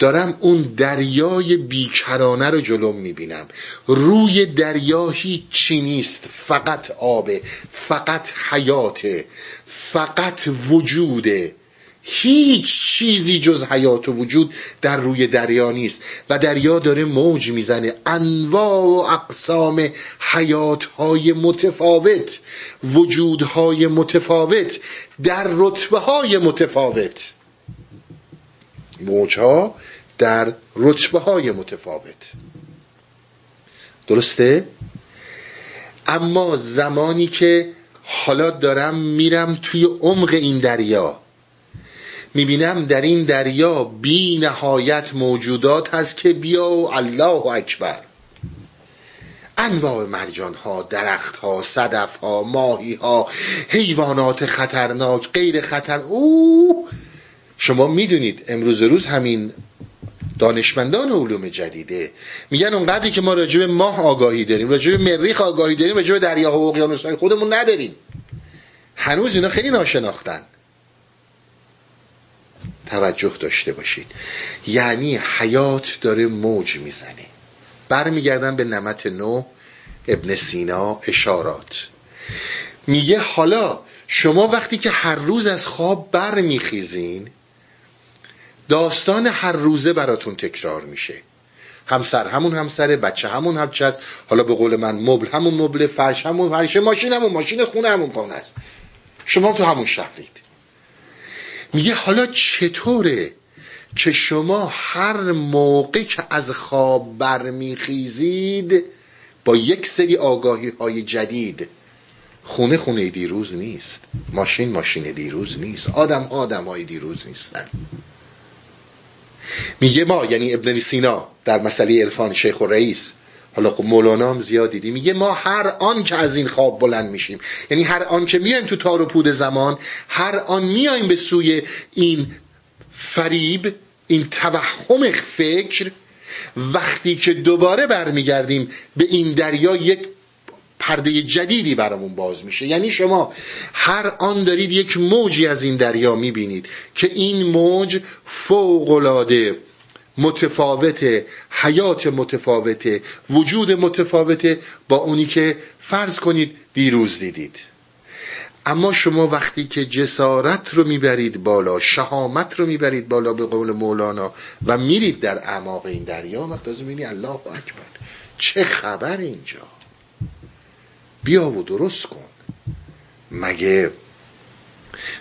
دارم اون دریای بیکرانه رو جلوم می‌بینم. روی دریا هیچی نیست فقط آبه فقط حیاته فقط وجوده. هیچ چیزی جز حیات و وجود در روی دریا نیست و دریا داره موج می‌زنه. انواع و اقسام حیاتهای متفاوت وجودهای متفاوت در رتبه های متفاوت. موجها در رتبه های متفاوت. درسته؟ اما زمانی که حالا دارم میرم توی عمق این دریا می‌بینم در این دریا بی نهایت موجودات هست که بیا و الله اکبر. انواع مرجان ها درخت ها صدف ها ماهی ها حیوانات خطرناک غیر خطر او شما می‌دونید امروز روز همین دانشمندان علوم جدیده. میگن اونقدری که ما راجع به ماه آگاهی داریم راجع به مریخ آگاهی داریم راجع به دریا و اقیانوس خودمون نداریم. هنوز اینا خیلی ناشناختن. توجه داشته باشید. یعنی حیات داره موج می‌زنه. برمیگردن به نمت نو ابن سینا اشارات. میگه حالا شما وقتی که هر روز از خواب برمیخیزین داستان هر روزه براتون تکرار میشه. همسر همون همسره بچه همون بچه است. حالا به قول من مبل همون مبل فرش همون فرش ماشین همون ماشین خونه همون خونه است. شما تو همون شهرید میگه حالا چطوره که شما هر موقع که از خواب برمیخیزید با یک سری آگاهی های جدید خونه خونه دیروز نیست. ماشین ماشین دیروز نیست. آدم آدم های دیروز نیستن. میگه ما یعنی ابن سینا در مسئله عرفان شیخ و رئیس حالا خب مولانا هم زیاد دیدی میگه ما هر آن که از این خواب بلند میشیم یعنی هر آن که میایم تو تار و پود زمان هر آن میایم به سوی این فریب این توهم فکر وقتی که دوباره برمیگردیم به این دریا یک پرده جدیدی برامون باز میشه. یعنی شما هر آن دارید یک موجی از این دریا می‌بینید که این موج فوقلاده متفاوته حیات متفاوته وجود متفاوته با اونی که فرض کنید دیروز دیدید. اما شما وقتی که جسارت رو می‌برید بالا شهامت رو می‌برید بالا به قول مولانا و میرید در اعماق این دریا وقت از می‌بینی الله اکبر چه خبر اینجا؟ بیا و درست کن. مگه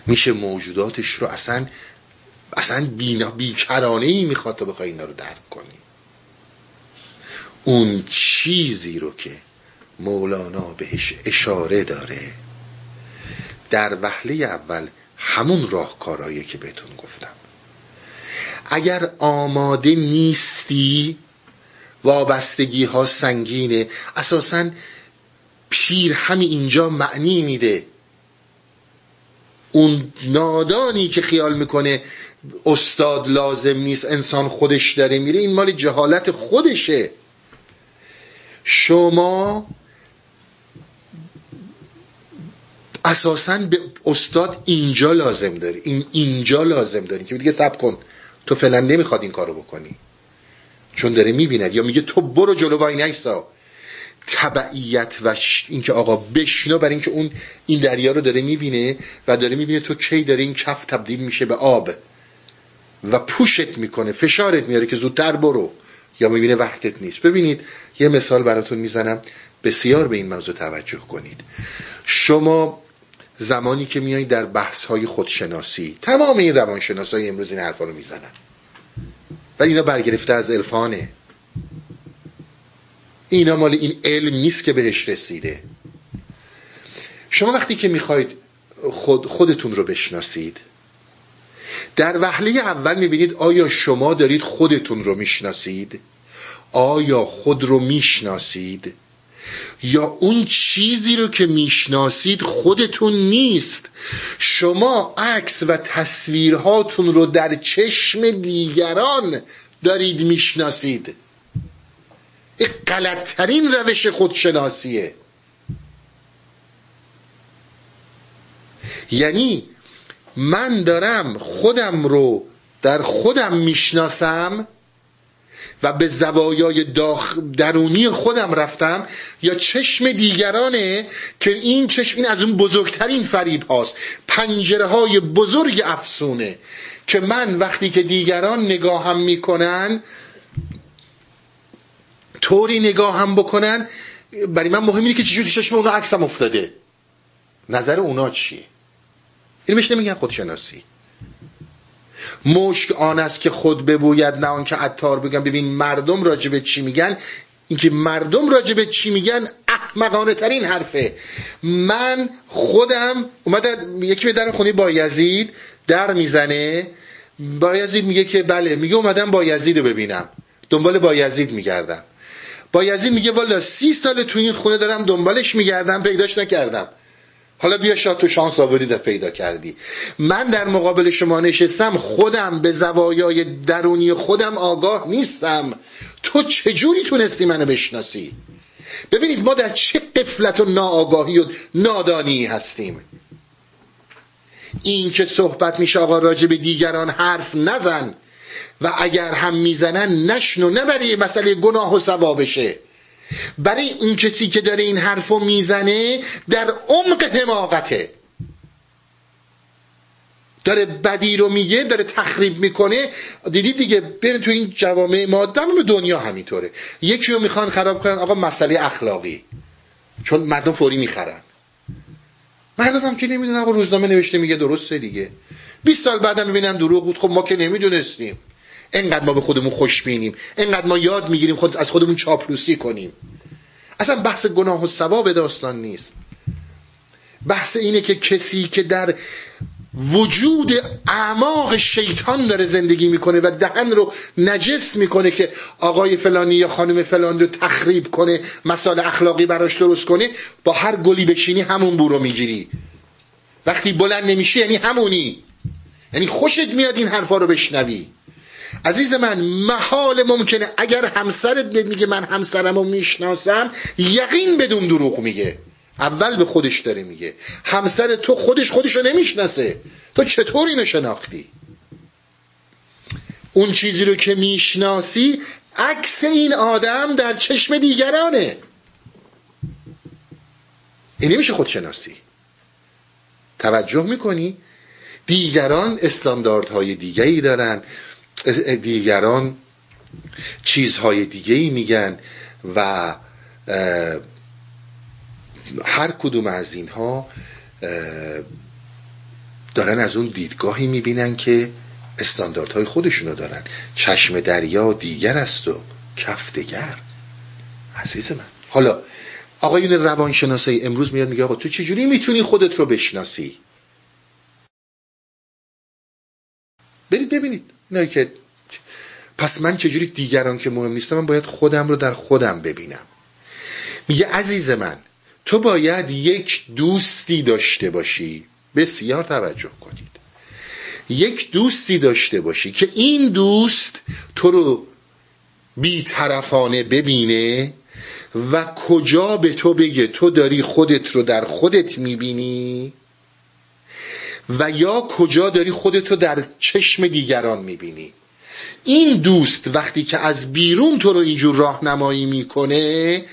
میشه موجوداتش رو اصلا اصلا بینا بیکرانه ای می‌خواد تا بخوای اینا رو درک کنی؟ اون چیزی رو که مولانا بهش اشاره داره در وهله اول همون راهکارهایی که بهتون گفتم. اگر آماده نیستی وابستگی ها سنگینه. اساسا پیر همین اینجا معنی میده. اون نادانی که خیال می‌کنه استاد لازم نیست انسان خودش داره میره این مال جهالت خودشه. شما اساسا به استاد اینجا لازم داری این اینجا لازم داری که دیگه سب کن تو فعلا نمی‌خواد این کارو بکنی. چون داره می‌بیند یا میگه تو برو جلو وای نیسا تبعیت و اینکه آقا بشینا برای اینکه اون این دریا رو داره می‌بینه و داره می‌بینه تو کی داره این کف تبدیل میشه به آب. و پوشت می‌کنه فشارت میاره که زودتر برو. یا می‌بینه وقتت نیست. ببینید یه مثال براتون می‌زنم. بسیار به این موضوع توجه کنید. شما زمانی که میایید در بحث های خودشناسی تمام این روانشناس های امروز این حرفا رو می‌زنن. و اینا برگرفته از الفانه اینا مال این علم نیست که بهش رسیده. شما وقتی که می‌خواید خود خودتون رو بشناسید در وهله اول می‌بینید آیا شما دارید خودتون رو می‌شناسید؟ آیا خود رو می‌شناسید؟ یا اون چیزی رو که می‌شناسید خودتون نیست؟ شما عکس و تصویرهاتون رو در چشم دیگران دارید می‌شناسید. این غلطترین روش خودشناسیه. یعنی من دارم خودم رو در خودم می‌شناسم و به زوایای داخ درونی خودم رفتم یا چشم دیگرانه که این چشم این از اون بزرگترین فریب هاست. پنجره های بزرگ افسونه که من وقتی که دیگران نگاهم می‌کنن طوری نگاهم بکنن برای من مهم اینه که چجوری چشم اونا عکسم افتاده. نظر اونا چیه؟ اینو بهش نمیگن خودشناسی. مشک آن است که خود ببوید نه آن که عطار بگم. ببین مردم راجبه چی میگن؟ اینکه مردم راجبه چی میگن؟ احمقانه ترین حرفه. من خودم اومد یکی به در خونه با یزید در می‌زنه. با یزید میگه که بله میگه اومدم با یزید رو ببینم. دنبال با یزید میگردم. با یزید میگه والا سی سال تو این خونه دارم دنبالش میگردم پیداش نکردم. حالا بیا شاد تو شانس آوردی پیدا کردی. من در مقابل شما نشستم خودم به زوایای درونی خودم آگاه نیستم. تو چجوری تونستی منو بشناسی؟ ببینید ما در چه قفلت و ناآگاهی و نادانی هستیم. این که صحبت میشه آقا راجع به دیگران حرف نزن. و اگر هم می‌زنن نشنو نه برای مسئله گناه و ثوابشه برای اون کسی که داره این حرفو می‌زنه در عمق حماقته. داره بدی رو میگه داره تخریب می‌کنه. دیدی دیگه برین تو این جوامع ما به دنیا همینطوره. یکی رو می‌خوان خراب کنن آقا مسئله اخلاقی. چون مردم فوری می‌خرن. مردم هم که نمی‌دونن آقا روزنامه نوشته میگه درسته دیگه. 20 سال بعدم می‌بینن دروغ بود. خب ما که نمی‌دونستیم. انقدر ما به خودمون خوش بینیم انقدر ما یاد می‌گیریم خود از خودمون چاپلوسی کنیم. اصلا بحث گناه و ثواب داستان نیست. بحث اینه که کسی که در وجود اعماق شیطان داره زندگی می‌کنه و دهن رو نجس می‌کنه که آقای فلانی یا خانم فلانی رو تخریب کنه مسائل اخلاقی براش درست کنه با هر گلی بشینی همون بو رو می‌گیری. وقتی بلند نمیشی یعنی همونی. یعنی خوشت میاد این حرفا رو بشنوی. عزیز من محال ممکنه اگر همسرت میگه من همسرم رو می‌شناسم یقین بدون دروغ میگه. اول به خودش داره میگه. همسر تو خودش خودش رو نمی‌شناسه. تو چطور اینو شناختی؟ اون چیزی رو که می‌شناسی عکس این آدم در چشم دیگرانه. این نمیشه خودشناسی. توجه می‌کنی؟ دیگران استانداردهای دیگری دارن. دیگران چیزهای دیگری میگن و هر کدوم از اینها دارن از اون دیدگاهی می‌بینن که استانداردهای خودشونو دارن. چشم دریا دیگر است و کف دگر. عزیز من. حالا آقایون روانشناسای امروز میاد میگه آقا تو چجوری می‌تونی خودت رو بشناسی؟ برید ببینید. نه که پس من چجوری دیگران که مهم نیستم من باید خودم رو در خودم ببینم. میگه عزیز من تو باید یک دوستی داشته باشی. بسیار توجه کنید. یک دوستی داشته باشی که این دوست تو رو بیطرفانه ببینه و کجا به تو بگه تو داری خودت رو در خودت می‌بینی؟ و یا کجا داری خودت رو در چشم دیگران می‌بینی. این دوست وقتی که از بیرون تو رو اینجور راهنمایی می‌کنه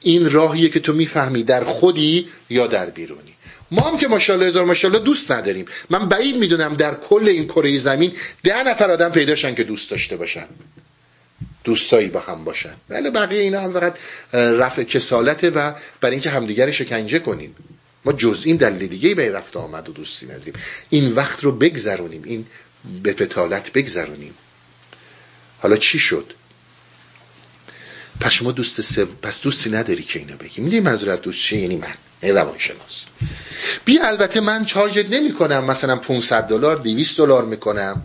این راهیه که تو می‌فهمی در خودی یا در بیرونی. ما هم که ماشاءالله هزار ماشاءالله دوست نداریم. من بعید می‌دونم در کل این کره زمین ده نفر آدم پیداشن که دوست داشته باشن. دوستایی با هم باشن. ولی بقیه اینا هم فقط رفع کسالته و برای اینکه همدیگر شکنجه کنیم. ما جز این دلیل دیگه به رفت آمد و دوستی نداریم. این وقت رو بگذرونیم این به پتالت بگذرونیم. حالا چی شد؟ پس شما دوست سو... پس دوستی نداری که اینو بگی. می‌دونی منظورت دوست چیه؟ یعنی من. این روانشناس. بی البته من چارجت نمی کنم مثلا 500 دلار 200 دلار می‌کنم.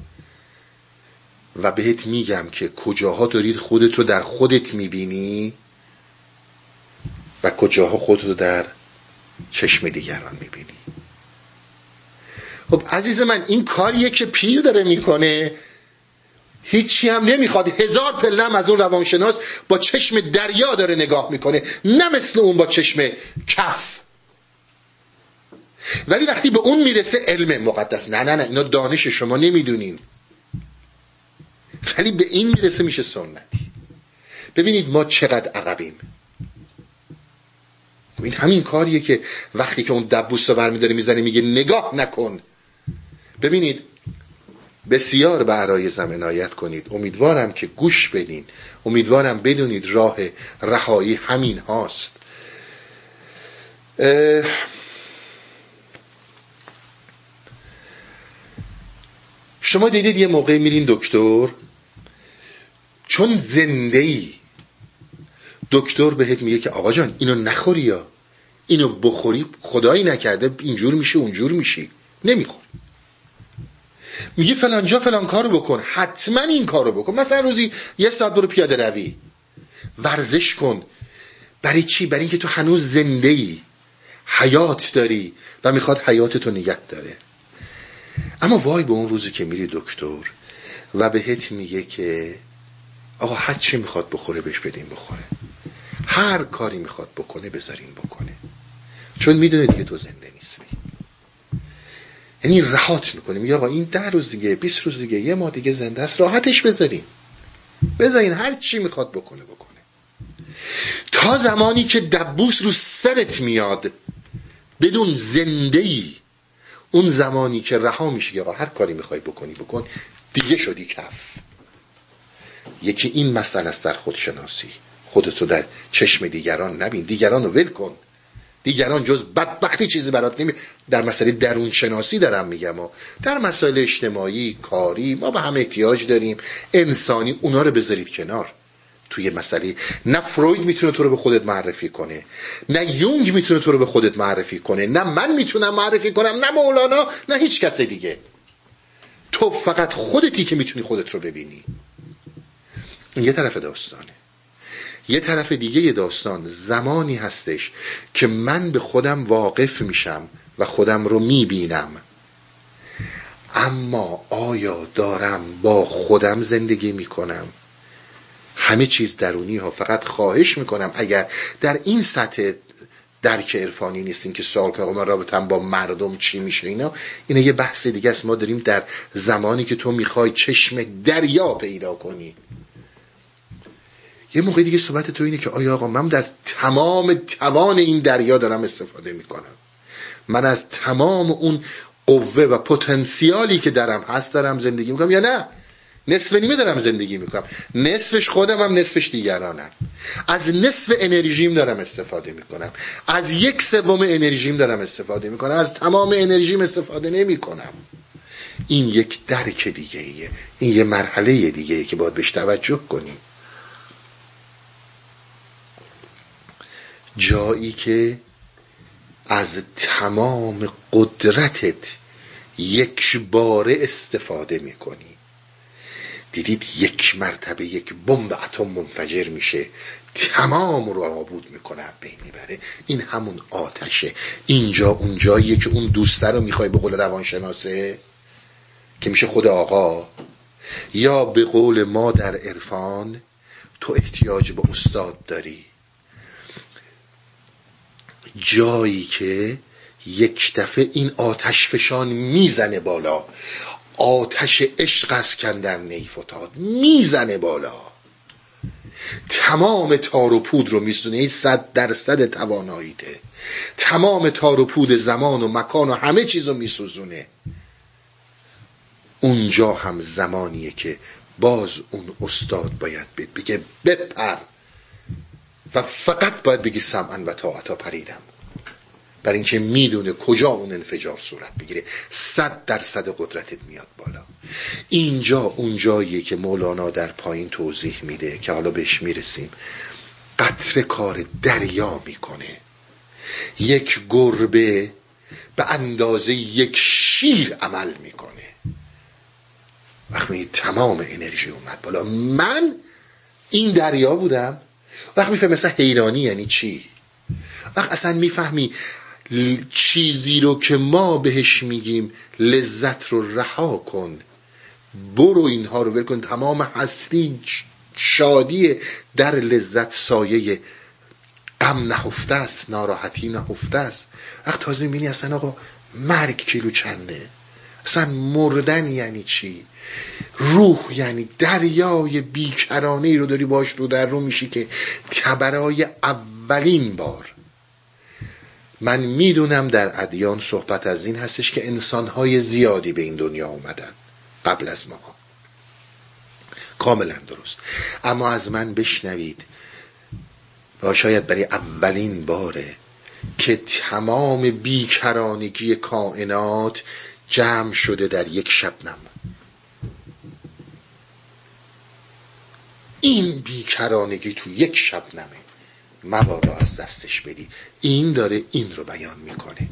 و بهت میگم که کجاها دارید خودت رو در خودت می‌بینی و کجاها خودت رو در چشم دیگران می‌بینی. خب عزیز من این کاریه که پیر داره می‌کنه. هیچی هم نمی‌خواد. هزار پلم از اون روانشناس با چشم دریا داره نگاه می‌کنه. نه مثل اون با چشم کف. ولی وقتی به اون می‌رسه علم مقدس. نه نه نه اینا دانش شما نمی‌دونین ولی به این می‌رسه میشه سنتی. ببینید ما چقدر عقبیم. این همین کاریه که وقتی که اون دبوس رو برمیداره می‌زنه میگه نگاه نکن. ببینید بسیار به عرایزم عنایت کنید. امیدوارم که گوش بدین. امیدوارم بدونید راه رهایی همین هاست. شما دیدید یه موقع میرین دکتر؟ چون زنده ای دکتر بهت میگه که آقا جان اینو نخوری یا؟ اینو بخوری خدایی نکرده اینجور میشه اونجور میشی نمی‌خوری میگه فلان جا فلان کارو بکن. حتما این کارو بکن. مثلا روزی یه ساعت برو پیاده روی. ورزش کن. برای چی؟ برای اینکه تو هنوز زنده ای حیات داری و می‌خواد حیاتتو نگه داره. اما وای به اون روزی که میری دکتر و بهت میگه که آقا هر چی می‌خواد بخوره بهش بدین بخوره. هر کاری می‌خواد بکنه بذارین بکنه. چون می‌دونه دیگه تو زنده نیستی. یعنی رهات می‌کنه. میگه آقا این ده روز دیگه 20 روز دیگه یه ماه دیگه زنده است راحتش بذارین. بذارین هر چی می‌خواد بکنه بکنه. تا زمانی که دبوس رو سرت میاد بدون زنده ای اون زمانی که رها میشه آقا هر کاری می‌خوای بکنی بکن دیگه شدی کف. یکی این مسئله است در خودشناسی. خودتو در چشم دیگران نبین. دیگران رو ول کن. دیگران جز بدبختی چیزی برات نمی در مسئله درون شناسی دارم میگم و در مسائل اجتماعی کاری ما به هم احتیاج داریم. انسانی اونا رو بذارید کنار. توی مسئله. نه فروید می‌تونه تو رو به خودت معرفی کنه. نه یونگ می‌تونه تو رو به خودت معرفی کنه. نه من می‌تونم معرفی کنم نه مولانا نه هیچ کس دیگه. تو فقط خودتی که می‌تونی خودت رو ببینی. یه طرف داستانه. یه طرف دیگه داستان زمانی هستش که من به خودم واقف میشم و خودم رو می‌بینم. اما آیا دارم با خودم زندگی می‌کنم؟ همه چیز درونی ها فقط خواهش می‌کنم اگر در این سطح درک عرفانی نیستیم که سوال کنم من رابطم با مردم چی میشه اینا اینا یه بحث دیگه است. ما داریم در زمانی که تو می‌خوای چشم دریا پیدا کنی. یه موقع دیگه صحبت تو اینه که آیا آقا من از تمام توان این دریا دارم استفاده می‌کنم. من از تمام اون قوه و پتانسیالی که درم هست دارم زندگی می‌کنم یا نه؟ نصف نیمه دارم زندگی می‌کنم. نصفش خودم هم نصفش دیگرانم از نصف انرژیم دارم استفاده می‌کنم. از یک سوم انرژیم دارم استفاده می‌کنم. از تمام انرژیم استفاده نمی‌کنم. این یک درک دیگه ایه این یه مرحله دیگه ایه که باید بهش توجه کنیم. جایی که از تمام قدرتت یک باره استفاده می‌کنی. دیدید یک مرتبه یک بمب اتم منفجر میشه. تمام رو آبود می‌کنه بین می‌بره. این همون آتشه. اینجا اونجاییه که اون دوسته رو می‌خوای به قول روانشناسه که میشه خود آقا. یا به قول ما در عرفان تو احتیاج به استاد داری. جایی که یک دفعه این آتش فشان می‌زنه بالا. آتش عشق از کندر نیفتاد می‌زنه بالا. تمام تار و پود رو میسونه این صد درصد تواناییته. تمام تار و پود زمان و مکان و همه چیز رو میسوزونه. اونجا هم زمانیه که باز اون استاد باید بگه بپر. و فقط باید بگی سمعن و طاعتا پریدم. برای اینکه می‌دونه کجا اون انفجار صورت بگیره صد درصد قدرتت میاد بالا. اینجا اونجاییه که مولانا در پایین توضیح میده که حالا بهش می‌رسیم. قطر کار دریا می‌کنه. یک گربه به اندازه یک شیر عمل می‌کنه. وقتی تمام انرژی اومد بالا. من این دریا بودم. وقت میفهم مثلا حیرانی یعنی چی؟ وقت اصلا می‌فهمی چیزی رو که ما بهش میگیم لذت رو رها کن. برو اینها رو ول کن. تمام هستی شادی در لذت سایه غم نهفته است ناراحتی نهفته است. وقت تازه می‌بینی اصلا آقا مرگ کیلو چنده؟ اصلا مردن یعنی چی؟ روح یعنی دریای بیکرانه رو داری باش رو در رو میشی که تبرای اولین بار. من می‌دونم در ادیان صحبت از این هستش که انسانهای زیادی به این دنیا اومدن قبل از ما. کاملا درست. اما از من بشنوید و شاید برای اولین باره که تمام بیکرانگی کائنات جمع شده در یک شبنم. این بیکرانگی تو یک شبنمه. مبادا از دستش بدی. این داره این رو بیان می‌کنه.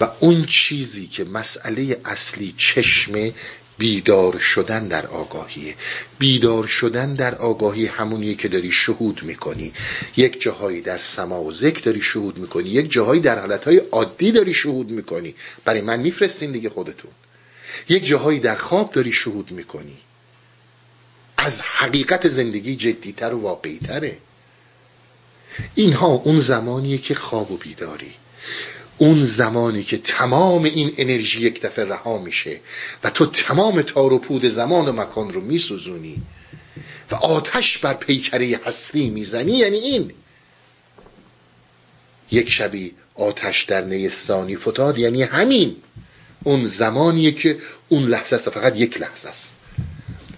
و اون چیزی که مسئله اصلی چشمه بیدار شدن در آگاهیه بیدار شدن در آگاهی همونیه که داری شهود می‌کنی. یک جاهایی در سما و ذکر داری شهود می‌کنی. یک جاهایی در حالتهای عادی داری شهود می‌کنی. برای من میفرستین دیگه خودتون. یک جاهایی در خواب داری شهود می‌کنی. از حقیقت زندگی جدیتر و واقعیتره. اینها اون زمانیه که خواب و بیداری. اون زمانی که تمام این انرژی یک دفعه رها میشه و تو تمام تار و پود زمان و مکان رو میسوزونی و آتش بر پیکره هستی می‌زنی یعنی این. یک شبی آتش در نیستانی فتاد یعنی همین. اون زمانیه که اون لحظه است فقط یک لحظه است.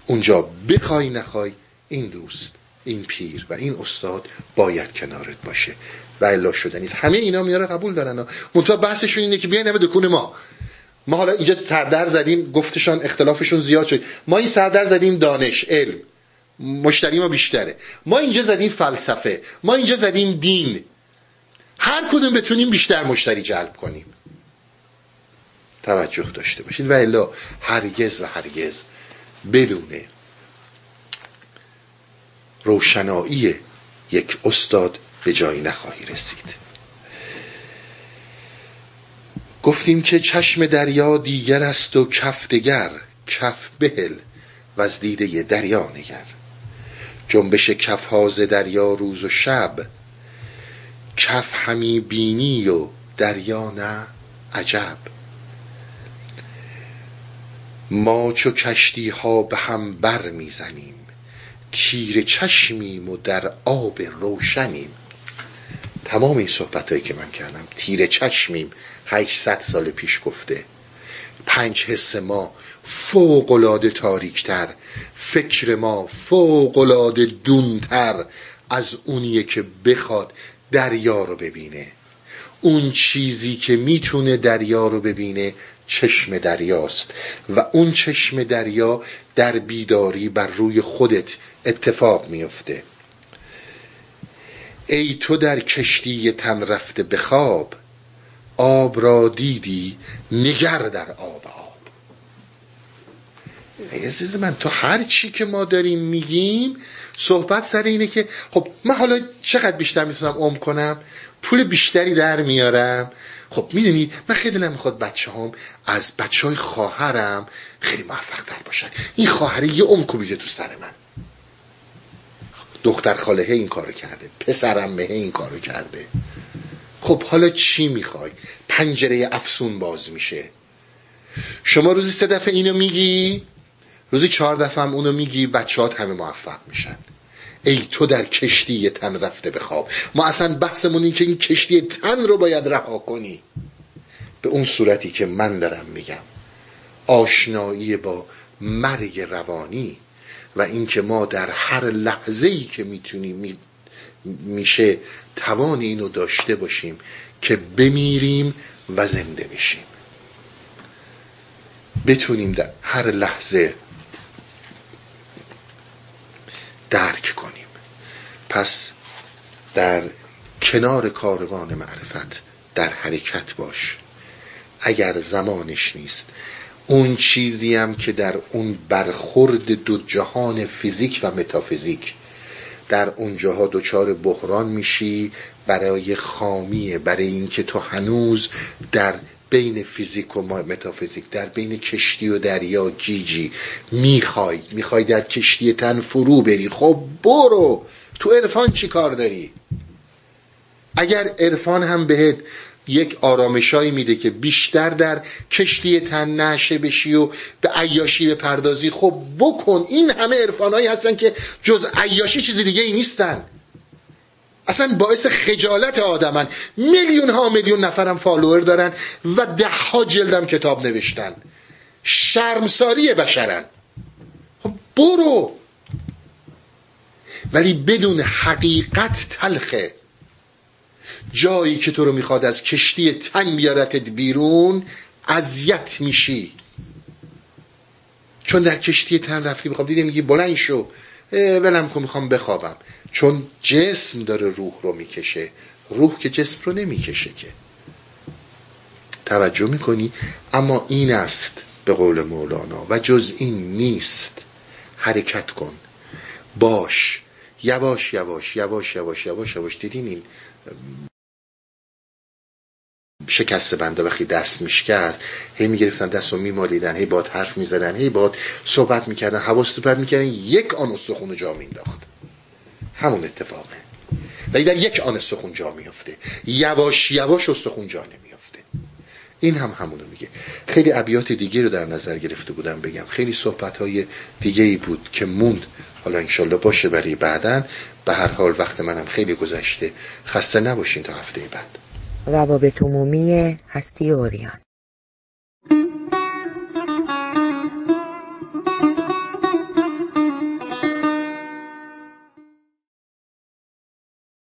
اونجا بخوای نخوای این دوست این پیر و این استاد باید کنارت باشه. و الا شده نیست. همه اینا میاره قبول دارن. منتها بحثشون اینه که بیاین به دکون ما. ما حالا اینجا سردر زدیم گفتشان اختلافشون زیاد شد. ما این سردر زدیم دانش علم. مشتری ما بیشتره. ما اینجا زدیم فلسفه. ما اینجا زدیم دین. هر کدوم بتونیم بیشتر مشتری جلب کنیم. توجه داشته باشید. و الا هرگز و هرگز بدون روشنایی یک استاد به جایی نخواهی رسید. گفتیم که چشم دریا دیگر است و کف دگر کف بهل و از دیده دریا نگر. جنبش کف هاز دریا روز و شب کف همی بینی و دریا نه عجب. ما چو کشتی ها به هم بر می‌زنیم تیر چشمیم و در آب روشنیم. تمام این صحبت هایی که من کردم تیر چشمیم 800 سال پیش گفته. پنج حس ما فوقلاده تاریکتر فکر ما فوقلاده دونتر از اونیه که بخواد دریا رو ببینه. اون چیزی که می‌تونه دریا رو ببینه چشم دریاست. و اون چشم دریا در بیداری بر روی خودت اتفاق میفته ای تو در کشتی تن رفته به خواب آب را دیدی نگر در آب آب. عزیز من تو هر چی که ما داریم میگیم صحبت سر اینه که خب من حالا چقدر بیشتر می‌تونم عم کنم؟ پول بیشتری در میارم. خب می‌دونید من خیلی نمی‌خواد بچه هم از بچه های خواهرم خیلی موفق تر باشن. این خواهره یه عم کوبیده تو سر من. دختر خاله این کارو کرده پسرم مه این کارو کرده. خب حالا چی می‌خوای؟ پنجره افسون باز میشه. شما روزی سه دفعه اینو میگی روزی چهار دفعه هم اونو میگی بچهات همه موفق میشن. ای تو در کشتی تن رفته به خواب. ما اصلا بحثمون این که این کشتی تن رو باید رها کنی. به اون صورتی که من دارم میگم. آشنایی با مرگ روانی و اینکه ما در هر لحظه ای که می‌تونیم میشه توان اینو داشته باشیم که بمیریم و زنده بشیم. بتونیم در هر لحظه درک کنیم. پس در کنار کاروان معرفت در حرکت باش. اگر زمانش نیست اون چیزی هم که در اون برخورد دو جهان فیزیک و متافیزیک. در اونجاها دچار بحران میشی برای خامیه برای اینکه تو هنوز در بین فیزیک و متافیزیک در بین کشتی و دریا جیجی می‌خوای. می‌خوای در کشتی تن فرو بری. خب برو. تو عرفان چی کار داری؟ اگر عرفان هم بهت یک آرامشایی میده که بیشتر در کشتی تن نشه بشی و به عیاشی به پردازی خب بکن. این همه عرفانایی هستن که جز عیاشی چیزی دیگه ای نیستن. اصلا باعث خجالت آدمن. میلیون ها میلیون نفرم فالوور دارن و ده ها جلدم کتاب نوشتن. شرمساری بشرن. خب برو. ولی بدون حقیقت تلخه. جایی که تو رو می‌خواد از کشتی تن بیارتت بیرون اذیت میشی. چون در کشتی تن رفتی بخواب دیده میگی بلند شو. ولم کن می‌خوام بخوابم. چون جسم داره روح رو می‌کشه. روح که جسم رو نمی‌کشه که. توجه می‌کنی؟ اما این است به قول مولانا. و جز این نیست. حرکت کن. باش. یواش یواش یواش یواش یواش یواش. دیدین این شکست بنده وقتی دست میشکست هی می‌گرفتن دست رو میمالیدن هی باد حرف می‌زدن هی باد صحبت می‌کردن حواس تو پر می‌کردن یک آن استخون جا مینداخت همون اتفاقه. ولی در یک آن استخون جا میفته یواش یواش استخون جا نمیفته این هم همونو میگه. خیلی ابیات دیگه رو در نظر گرفته بودم بگم. خیلی صحبت های دیگه ای بود که موند. حالا انشالله باشه برای بعدن به هر حال وقت منم خیلی گذشته خسته نباشین تا هفته بعد. روابط عمومی هستی اوریان.